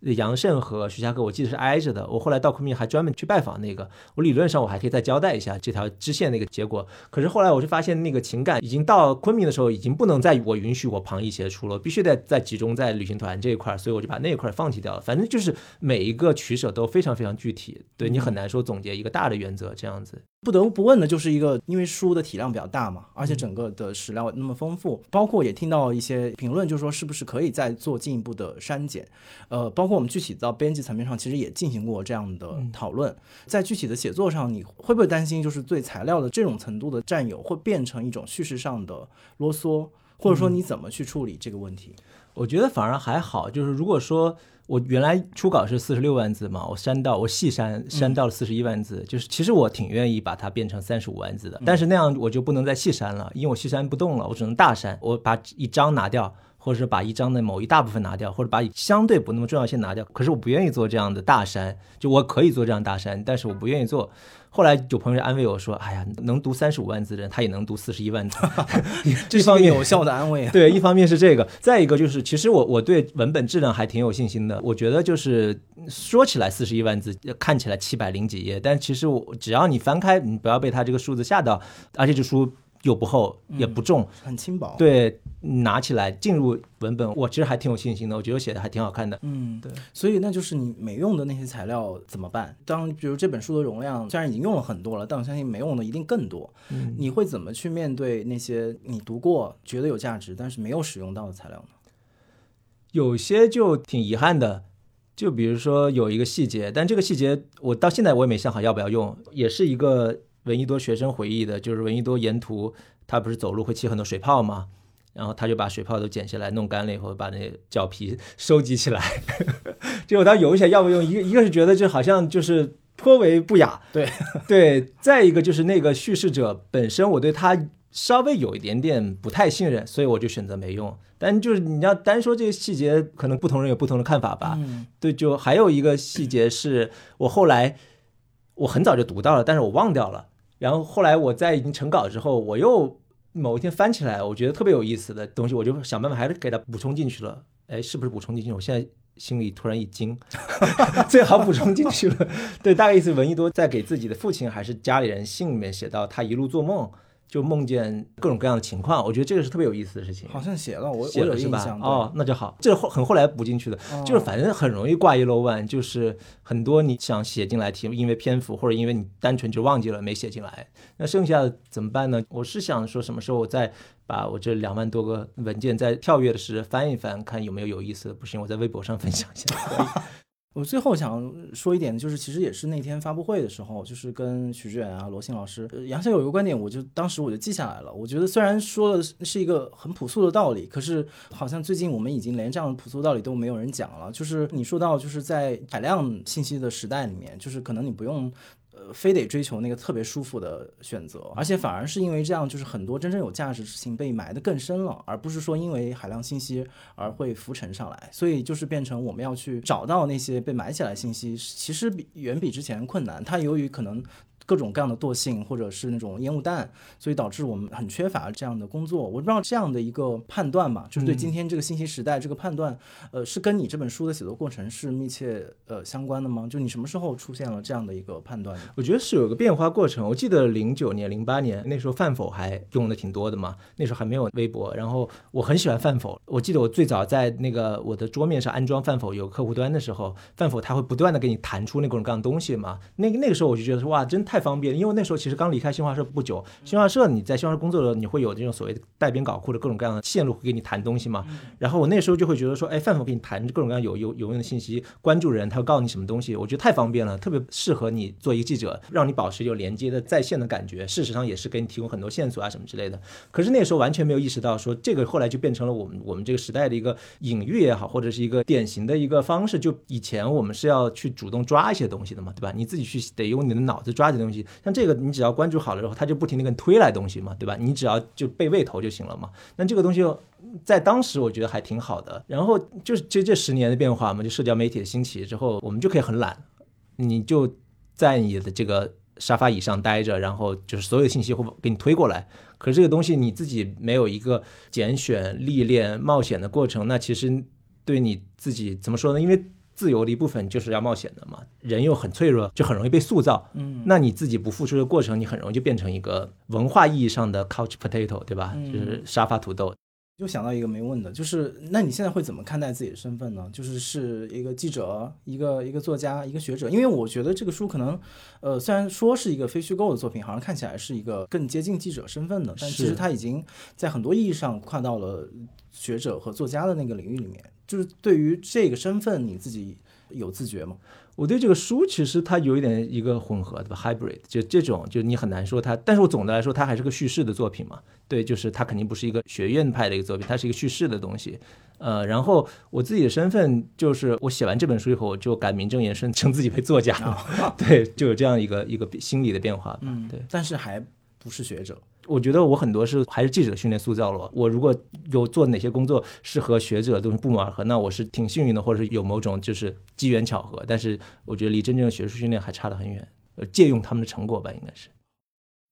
杨慎和徐霞客，我记得是挨着的。我后来到昆明还专门去拜访那个，我理论上我还可以再交代一下这条支线那个结果。可是后来我就发现，那个情感已经到昆明的时候，已经不能再我允许我旁逸斜出了，必须得再集中在旅行团这一块，所以我就把那一块放弃掉了。反正就是每一个取舍都非常非常具体，对你很难说总结一个大的原则这样子。不得不问的就是一个，因为书的体量比较大嘛，而且整个的史料那么丰富，包括也听到一些评论，就是说是不是可以再做进一步的删减？呃，包括我们具体到编辑层面上，其实也进行过这样的讨论。在具体的写作上，你会不会担心，就是对材料的这种程度的占有，会变成一种叙事上的啰嗦，或者说你怎么去处理这个问题？我觉得反而还好，就是如果说。我原来初稿是四十六万字嘛，我删到我细删删到了四十一万字，就是其实我挺愿意把它变成三十五万字的，但是那样我就不能再细删了，因为我细删不动了，我只能大删，我把一章拿掉。或者是把一章的某一大部分拿掉，或者把相对不那么重要性拿掉。可是我不愿意做这样的大删，就我可以做这样大删，但是我不愿意做。后来有朋友安慰我说：“哎呀，能读三十五万字的人，他也能读四十一万字。” 这是一个有效的安慰。啊对，一方面是这个，再一个就是，其实我我对文本质量还挺有信心的。我觉得就是说起来四十一万字，看起来七百零几页，但其实我只要你翻开，你不要被他这个数字吓到，而且这书。又不厚也不重，很轻薄。对，拿起来进入文本，我其实还挺有信心的。我觉得写的还挺好看的。嗯，对。所以那就是你没用的那些材料怎么办？当比如这本书的容量虽然已经用了很多了，但我相信没用的一定更多。嗯，你会怎么去面对那些你读过觉得有价值但是没有使用到的材料呢？有些就挺遗憾的，就比如说有一个细节，但这个细节我到现在我也没想好要不要用，也是一个。闻一多学生回忆的，就是闻一多沿途他不是走路会起很多水泡吗？然后他就把水泡都剪下来，弄干了以后，把那脚皮收集起来。就我当时犹豫一下要不用，一个一个是觉得这好像就是颇为不雅，对 对。再一个就是那个叙事者本身，我对他稍微有一点点不太信任，所以我就选择没用。但就是你要单说这个细节，可能不同人有不同的看法吧。对，就还有一个细节是我后来我很早就读到了，但是我忘掉了。然后后来我在已经成稿之后，我又某一天翻起来，我觉得特别有意思的东西，我就想办法还是给它补充进去了。哎，是不是补充进去？我现在心里突然一惊，最好补充进去了。对，大概意思，闻一多在给自己的父亲还是家里人信里面写到，他一路做梦。就梦见各种各样的情况，我觉得这个是特别有意思的事情。好像写了，我写了是吧？哦，那就好。这后很后来补进去的，就是反正很容易挂一漏万，就是很多你想写进来题，因为篇幅或者因为你单纯就忘记了没写进来。那剩下的怎么办呢？我是想说什么时候我再把我这两万多个文件再跳跃的时翻一翻，看有没有有意思的。不行，我在微博上分享一下。我最后想说一点，就是其实也是那天发布会的时候，就是跟许志远啊、罗欣老师，杨潇有一个观点，我就当时我就记下来了。我觉得虽然说的是一个很朴素的道理，可是好像最近我们已经连这样的朴素道理都没有人讲了。就是你说到，就是在海量信息的时代里面，就是可能你不用。非得追求那个特别舒服的选择，而且反而是因为这样，就是很多真正有价值的事情被埋得更深了，而不是说因为海量信息而会浮沉上来。所以就是变成我们要去找到那些被埋起来信息，其实比远比之前困难。它由于可能各种各样的惰性，或者是那种烟雾弹，所以导致我们很缺乏这样的工作。我不知道这样的一个判断吧，就是对今天这个信息时代这个判断，呃，是跟你这本书的写作过程是密切呃相关的吗？就你什么时候出现了这样的一个判断？我觉得是有个变化过程。我记得零九年、零八年那时候饭否还用的挺多的嘛，那时候还没有微博。然后我很喜欢饭否，我记得我最早在那个我的桌面上安装饭否有客户端的时候，饭否它会不断的给你弹出那各种各样的东西嘛。那个那个时候我就觉得说哇，真太方便，因为那时候其实刚离开新华社不久，新华社你在新华社工作的时候，你会有这种所谓的带编稿库的各种各样的线路会给你谈东西嘛。然后我那时候就会觉得说，哎，范总给你谈各种各样有有有用的信息，关注人他会告诉你什么东西，我觉得太方便了，特别适合你做一个记者，让你保持有连接的在线的感觉。事实上也是给你提供很多线索啊什么之类的。可是那时候完全没有意识到说，这个后来就变成了我们我们这个时代的一个隐喻也好，或者是一个典型的一个方式。就以前我们是要去主动抓一些东西的嘛，对吧？你自己去得用你的脑子抓这东西。像这个，你只要关注好了之后，他就不停的给你推来东西嘛，对吧？你只要就被位头就行了嘛。那这个东西在当时我觉得还挺好的。然后就是这这十年的变化嘛，就社交媒体的兴起之后，我们就可以很懒，你就在你的这个沙发椅上待着，然后就是所有的信息会给你推过来。可是这个东西你自己没有一个拣选、历练、冒险的过程，那其实对你自己怎么说呢？因为自由的一部分就是要冒险的嘛，人又很脆弱，就很容易被塑造。嗯，那你自己不付出的过程，你很容易就变成一个文化意义上的 couch potato，对吧？就是沙发土豆。就想到一个没问的，就是那你现在会怎么看待自己的身份呢？就是是一个记者，一个一个作家，一个学者。因为我觉得这个书可能，呃，虽然说是一个非虚构的作品，好像看起来是一个更接近记者身份的，但其实它已经在很多意义上跨到了学者和作家的那个领域里面。就是对于这个身份，你自己有自觉吗？我对这个书其实它有一点一个混合的 hybrid，就这种就你很难说它，但是我总的来说它还是个叙事的作品嘛。对，就是它肯定不是一个学院派的一个作品，它是一个叙事的东西。呃，然后我自己的身份就是我写完这本书以后，我就敢名正言顺称自己为作家了。对，就有这样一个一个心理的变化。嗯，对，但是还不是学者。我觉得我很多是还是记者训练塑造了我。如果有做哪些工作是和学者的东西不谋而合，那我是挺幸运的，或者是有某种就是机缘巧合。但是我觉得离真正的学术训练还差得很远。呃，借用他们的成果吧，应该是。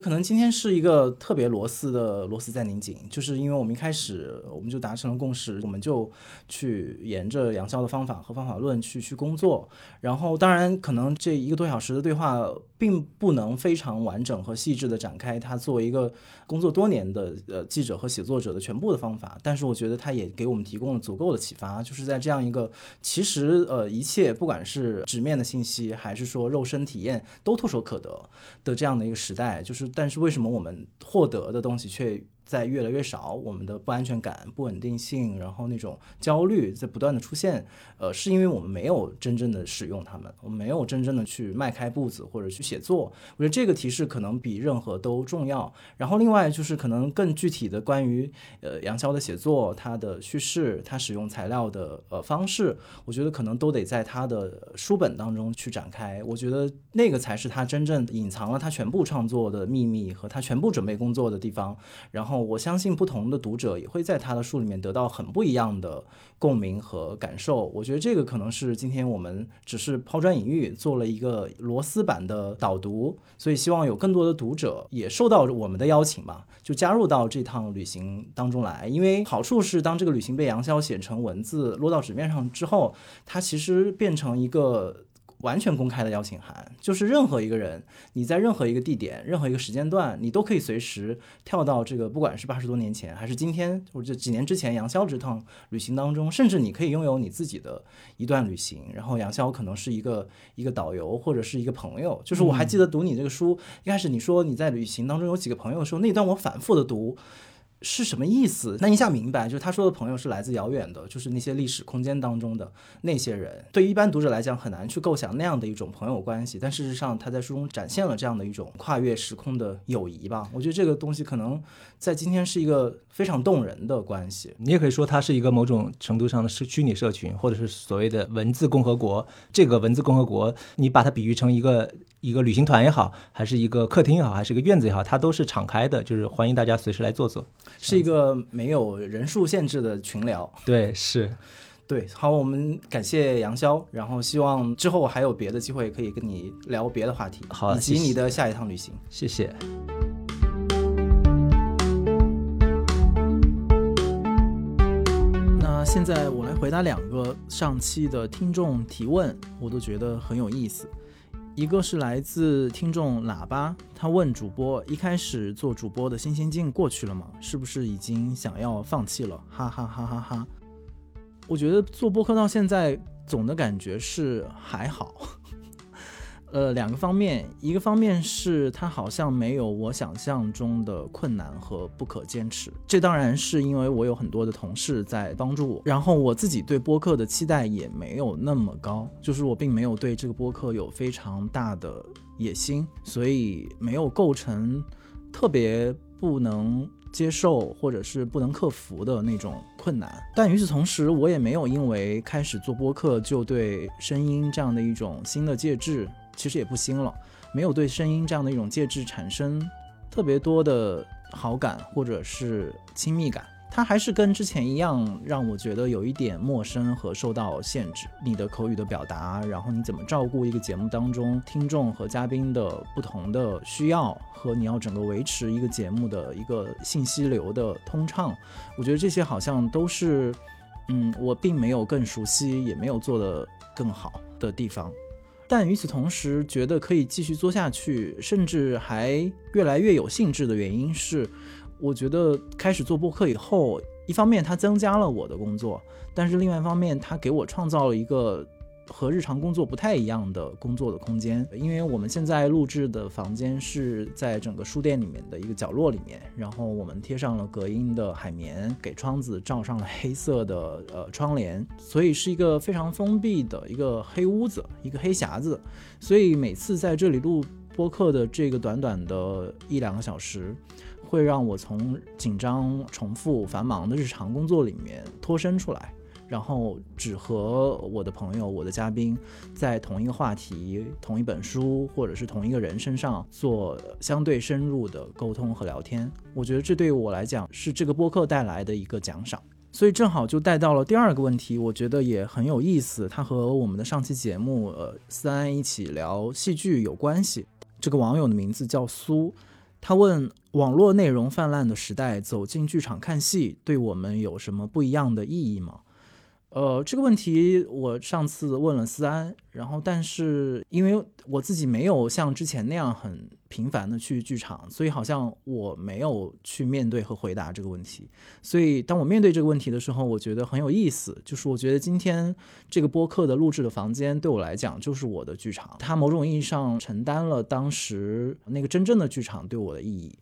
可能今天是一个特别螺丝的螺丝在拧紧，就是因为我们一开始我们就达成了共识，我们就去沿着杨潇的方法和方法论去去工作。然后，当然可能这一个多小时的对话并不能非常完整和细致的展开他作为一个工作多年的呃记者和写作者的全部的方法，但是我觉得他也给我们提供了足够的启发，就是在这样一个其实呃一切不管是纸面的信息还是说肉身体验都唾手可得的这样的一个时代，就是。但是为什么我们获得的东西却在越来越少？我们的不安全感、不稳定性，然后那种焦虑在不断的出现。呃，是因为我们没有真正的使用它们，我们没有真正的去迈开步子或者去写作。我觉得这个提示可能比任何都重要。然后另外就是可能更具体的关于呃杨潇的写作，他的叙事，他使用材料的呃方式，我觉得可能都得在他的书本当中去展开。我觉得那个才是他真正隐藏了他全部创作的秘密和他全部准备工作的地方。然后我相信不同的读者也会在他的书里面得到很不一样的共鸣和感受。我觉得这个可能是今天我们只是抛砖引玉，做了一个螺丝版的导读，所以希望有更多的读者也受到我们的邀请吧，就加入到这趟旅行当中来。因为好处是，当这个旅行被杨潇写成文字落到纸面上之后，它其实变成一个。完全公开的邀请函，就是任何一个人，你在任何一个地点、任何一个时间段，你都可以随时跳到这个，不管是八十多年前，还是今天，或者几年之前杨潇这趟旅行当中，甚至你可以拥有你自己的一段旅行。然后杨潇可能是一个一个导游，或者是一个朋友。就是我还记得读你这个书，一开始你说你在旅行当中有几个朋友的时候，那段我反复的读。是什么意思？那一下明白，就是他说的朋友是来自遥远的，就是那些历史空间当中的那些人。对于一般读者来讲，很难去构想那样的一种朋友关系。但事实上，他在书中展现了这样的一种跨越时空的友谊吧。我觉得这个东西可能在今天是一个非常动人的关系。你也可以说它是一个某种程度上的是虚拟社群，或者是所谓的文字共和国。这个文字共和国，你把它比喻成一个一个旅行团也好，还是一个客厅也好，还是一个院子也好，它都是敞开的，就是欢迎大家随时来坐坐。是一个没有人数限制的群聊，对，是，对，好，我们感谢杨潇，然后希望之后还有别的机会可以跟你聊别的话题，好，以及你的下一趟旅行。谢谢。那现在我来回答两个上期的听众提问，我都觉得很有意思。一个是来自听众喇叭，他问主播：一开始做主播的新鲜劲过去了吗？是不是已经想要放弃了？哈哈哈哈哈！我觉得做播客到现在，总的感觉是还好。呃，两个方面，一个方面是它好像没有我想象中的困难和不可坚持，这当然是因为我有很多的同事在帮助我，然后我自己对播客的期待也没有那么高，就是我并没有对这个播客有非常大的野心，所以没有构成特别不能接受或者是不能克服的那种困难。但与此同时，我也没有因为开始做播客就对声音这样的一种新的介质。其实也不新了，没有对声音这样的一种介质产生特别多的好感或者是亲密感，它还是跟之前一样，让我觉得有一点陌生和受到限制。你的口语的表达，然后你怎么照顾一个节目当中听众和嘉宾的不同的需要，和你要整个维持一个节目的一个信息流的通畅，我觉得这些好像都是，嗯，我并没有更熟悉，也没有做得更好的地方。但与此同时，觉得可以继续做下去，甚至还越来越有兴致的原因是，我觉得开始做播客以后，一方面它增加了我的工作，但是另外一方面，它给我创造了一个。和日常工作不太一样的工作的空间，因为我们现在录制的房间是在整个书店里面的一个角落里面，然后我们贴上了隔音的海绵，给窗子罩上了黑色的呃窗帘，所以是一个非常封闭的一个黑屋子，一个黑匣子。所以每次在这里录播客的这个短短的一两个小时，会让我从紧张、重复、繁忙的日常工作里面脱身出来。然后只和我的朋友、我的嘉宾，在同一个话题、同一本书或者是同一个人身上做相对深入的沟通和聊天。我觉得这对我来讲是这个播客带来的一个奖赏。所以正好就带到了第二个问题，我觉得也很有意思。它和我们的上期节目，呃，思安一起聊戏剧有关系。这个网友的名字叫苏，他问：网络内容泛滥的时代，走进剧场看戏，对我们有什么不一样的意义吗？呃，这个问题我上次问了思安，然后但是因为我自己没有像之前那样很频繁的去剧场，所以好像我没有去面对和回答这个问题。所以当我面对这个问题的时候，我觉得很有意思，就是我觉得今天这个播客的录制的房间对我来讲就是我的剧场，它某种意义上承担了当时那个真正的剧场对我的意义。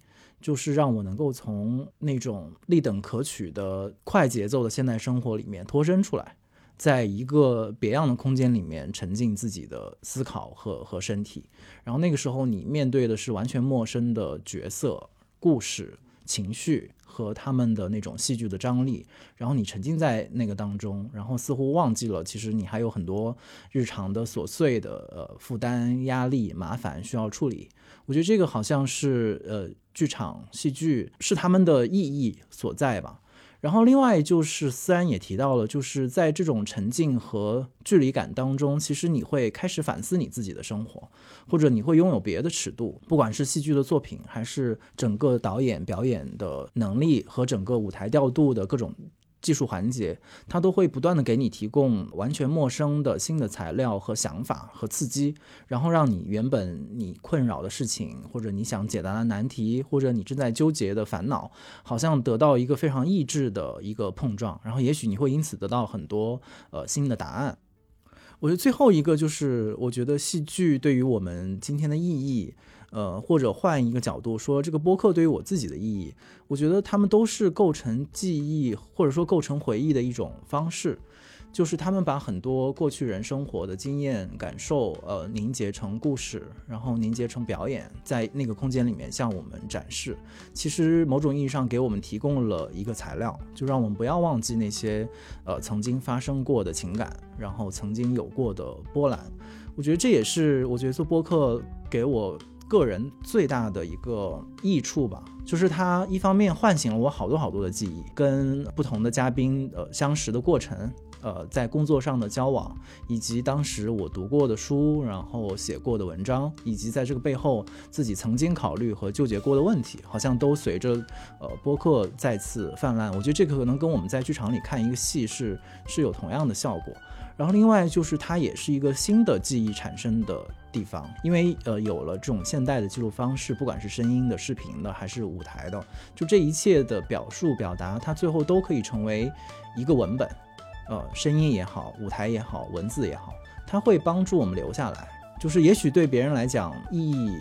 就是让我能够从那种立等可取的快节奏的现代生活里面脱身出来，在一个别样的空间里面沉浸自己的思考和和身体。然后那个时候，你面对的是完全陌生的角色、故事、情绪和他们的那种戏剧的张力。然后你沉浸在那个当中，然后似乎忘记了，其实你还有很多日常的琐碎的呃负担、压力、麻烦需要处理。我觉得这个好像是呃。剧场戏剧是他们的意义所在吧。然后另外就是思安也提到了，就是在这种沉浸和距离感当中，其实你会开始反思你自己的生活，或者你会拥有别的尺度，不管是戏剧的作品，还是整个导演表演的能力和整个舞台调度的各种。技术环节，它都会不断的给你提供完全陌生的新的材料和想法和刺激，然后让你原本你困扰的事情，或者你想解答的难题，或者你正在纠结的烦恼，好像得到一个非常意志的一个碰撞，然后也许你会因此得到很多呃新的答案。我觉得最后一个就是，我觉得戏剧对于我们今天的意义。呃，或者换一个角度说，这个播客对于我自己的意义，我觉得他们都是构成记忆或者说构成回忆的一种方式，就是他们把很多过去人生活的经验感受，呃，凝结成故事，然后凝结成表演，在那个空间里面向我们展示。其实某种意义上给我们提供了一个材料，就让我们不要忘记那些呃曾经发生过的情感，然后曾经有过的波澜。我觉得这也是我觉得做播客给我。个人最大的一个益处吧，就是它一方面唤醒了我好多好多的记忆，跟不同的嘉宾呃相识的过程，呃在工作上的交往，以及当时我读过的书，然后写过的文章，以及在这个背后自己曾经考虑和纠结过的问题，好像都随着呃播客再次泛滥。我觉得这个可能跟我们在剧场里看一个戏是是有同样的效果。然后另外就是它也是一个新的记忆产生的地方，因为呃有了这种现代的记录方式，不管是声音的、视频的还是舞台的，就这一切的表述表达，它最后都可以成为一个文本，呃，声音也好，舞台也好，文字也好，它会帮助我们留下来。就是也许对别人来讲意义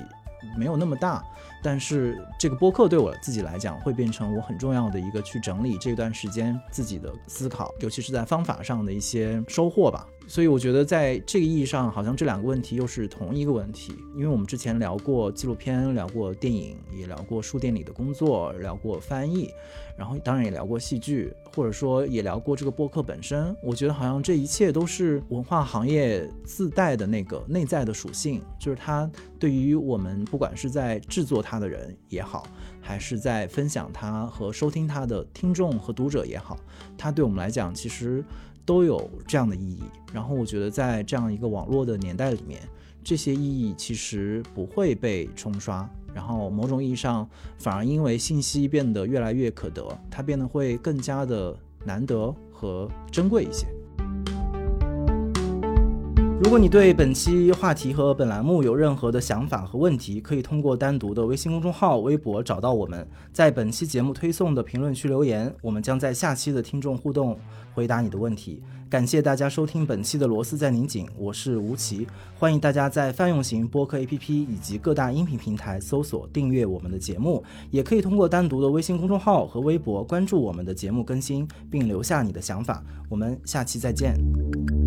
没有那么大。但是这个播客对我自己来讲，会变成我很重要的一个去整理这段时间自己的思考，尤其是在方法上的一些收获吧。所以我觉得在这个意义上，好像这两个问题又是同一个问题。因为我们之前聊过纪录片，聊过电影，也聊过书店里的工作，聊过翻译，然后当然也聊过戏剧，或者说也聊过这个播客本身。我觉得好像这一切都是文化行业自带的那个内在的属性，就是它对于我们不管是在制作它的人也好，还是在分享它和收听它的听众和读者也好，它对我们来讲其实。都有这样的意义，然后我觉得在这样一个网络的年代里面，这些意义其实不会被冲刷，然后某种意义上反而因为信息变得越来越可得，它变得会更加的难得和珍贵一些。如果你对本期话题和本栏目有任何的想法和问题，可以通过单独的微信公众号、微博找到我们，在本期节目推送的评论区留言，我们将在下期的听众互动回答你的问题。感谢大家收听本期的《螺丝在拧紧》，我是吴奇，欢迎大家在泛用型播客 APP 以及各大音频平台搜索订阅我们的节目，也可以通过单独的微信公众号和微博关注我们的节目更新，并留下你的想法。我们下期再见。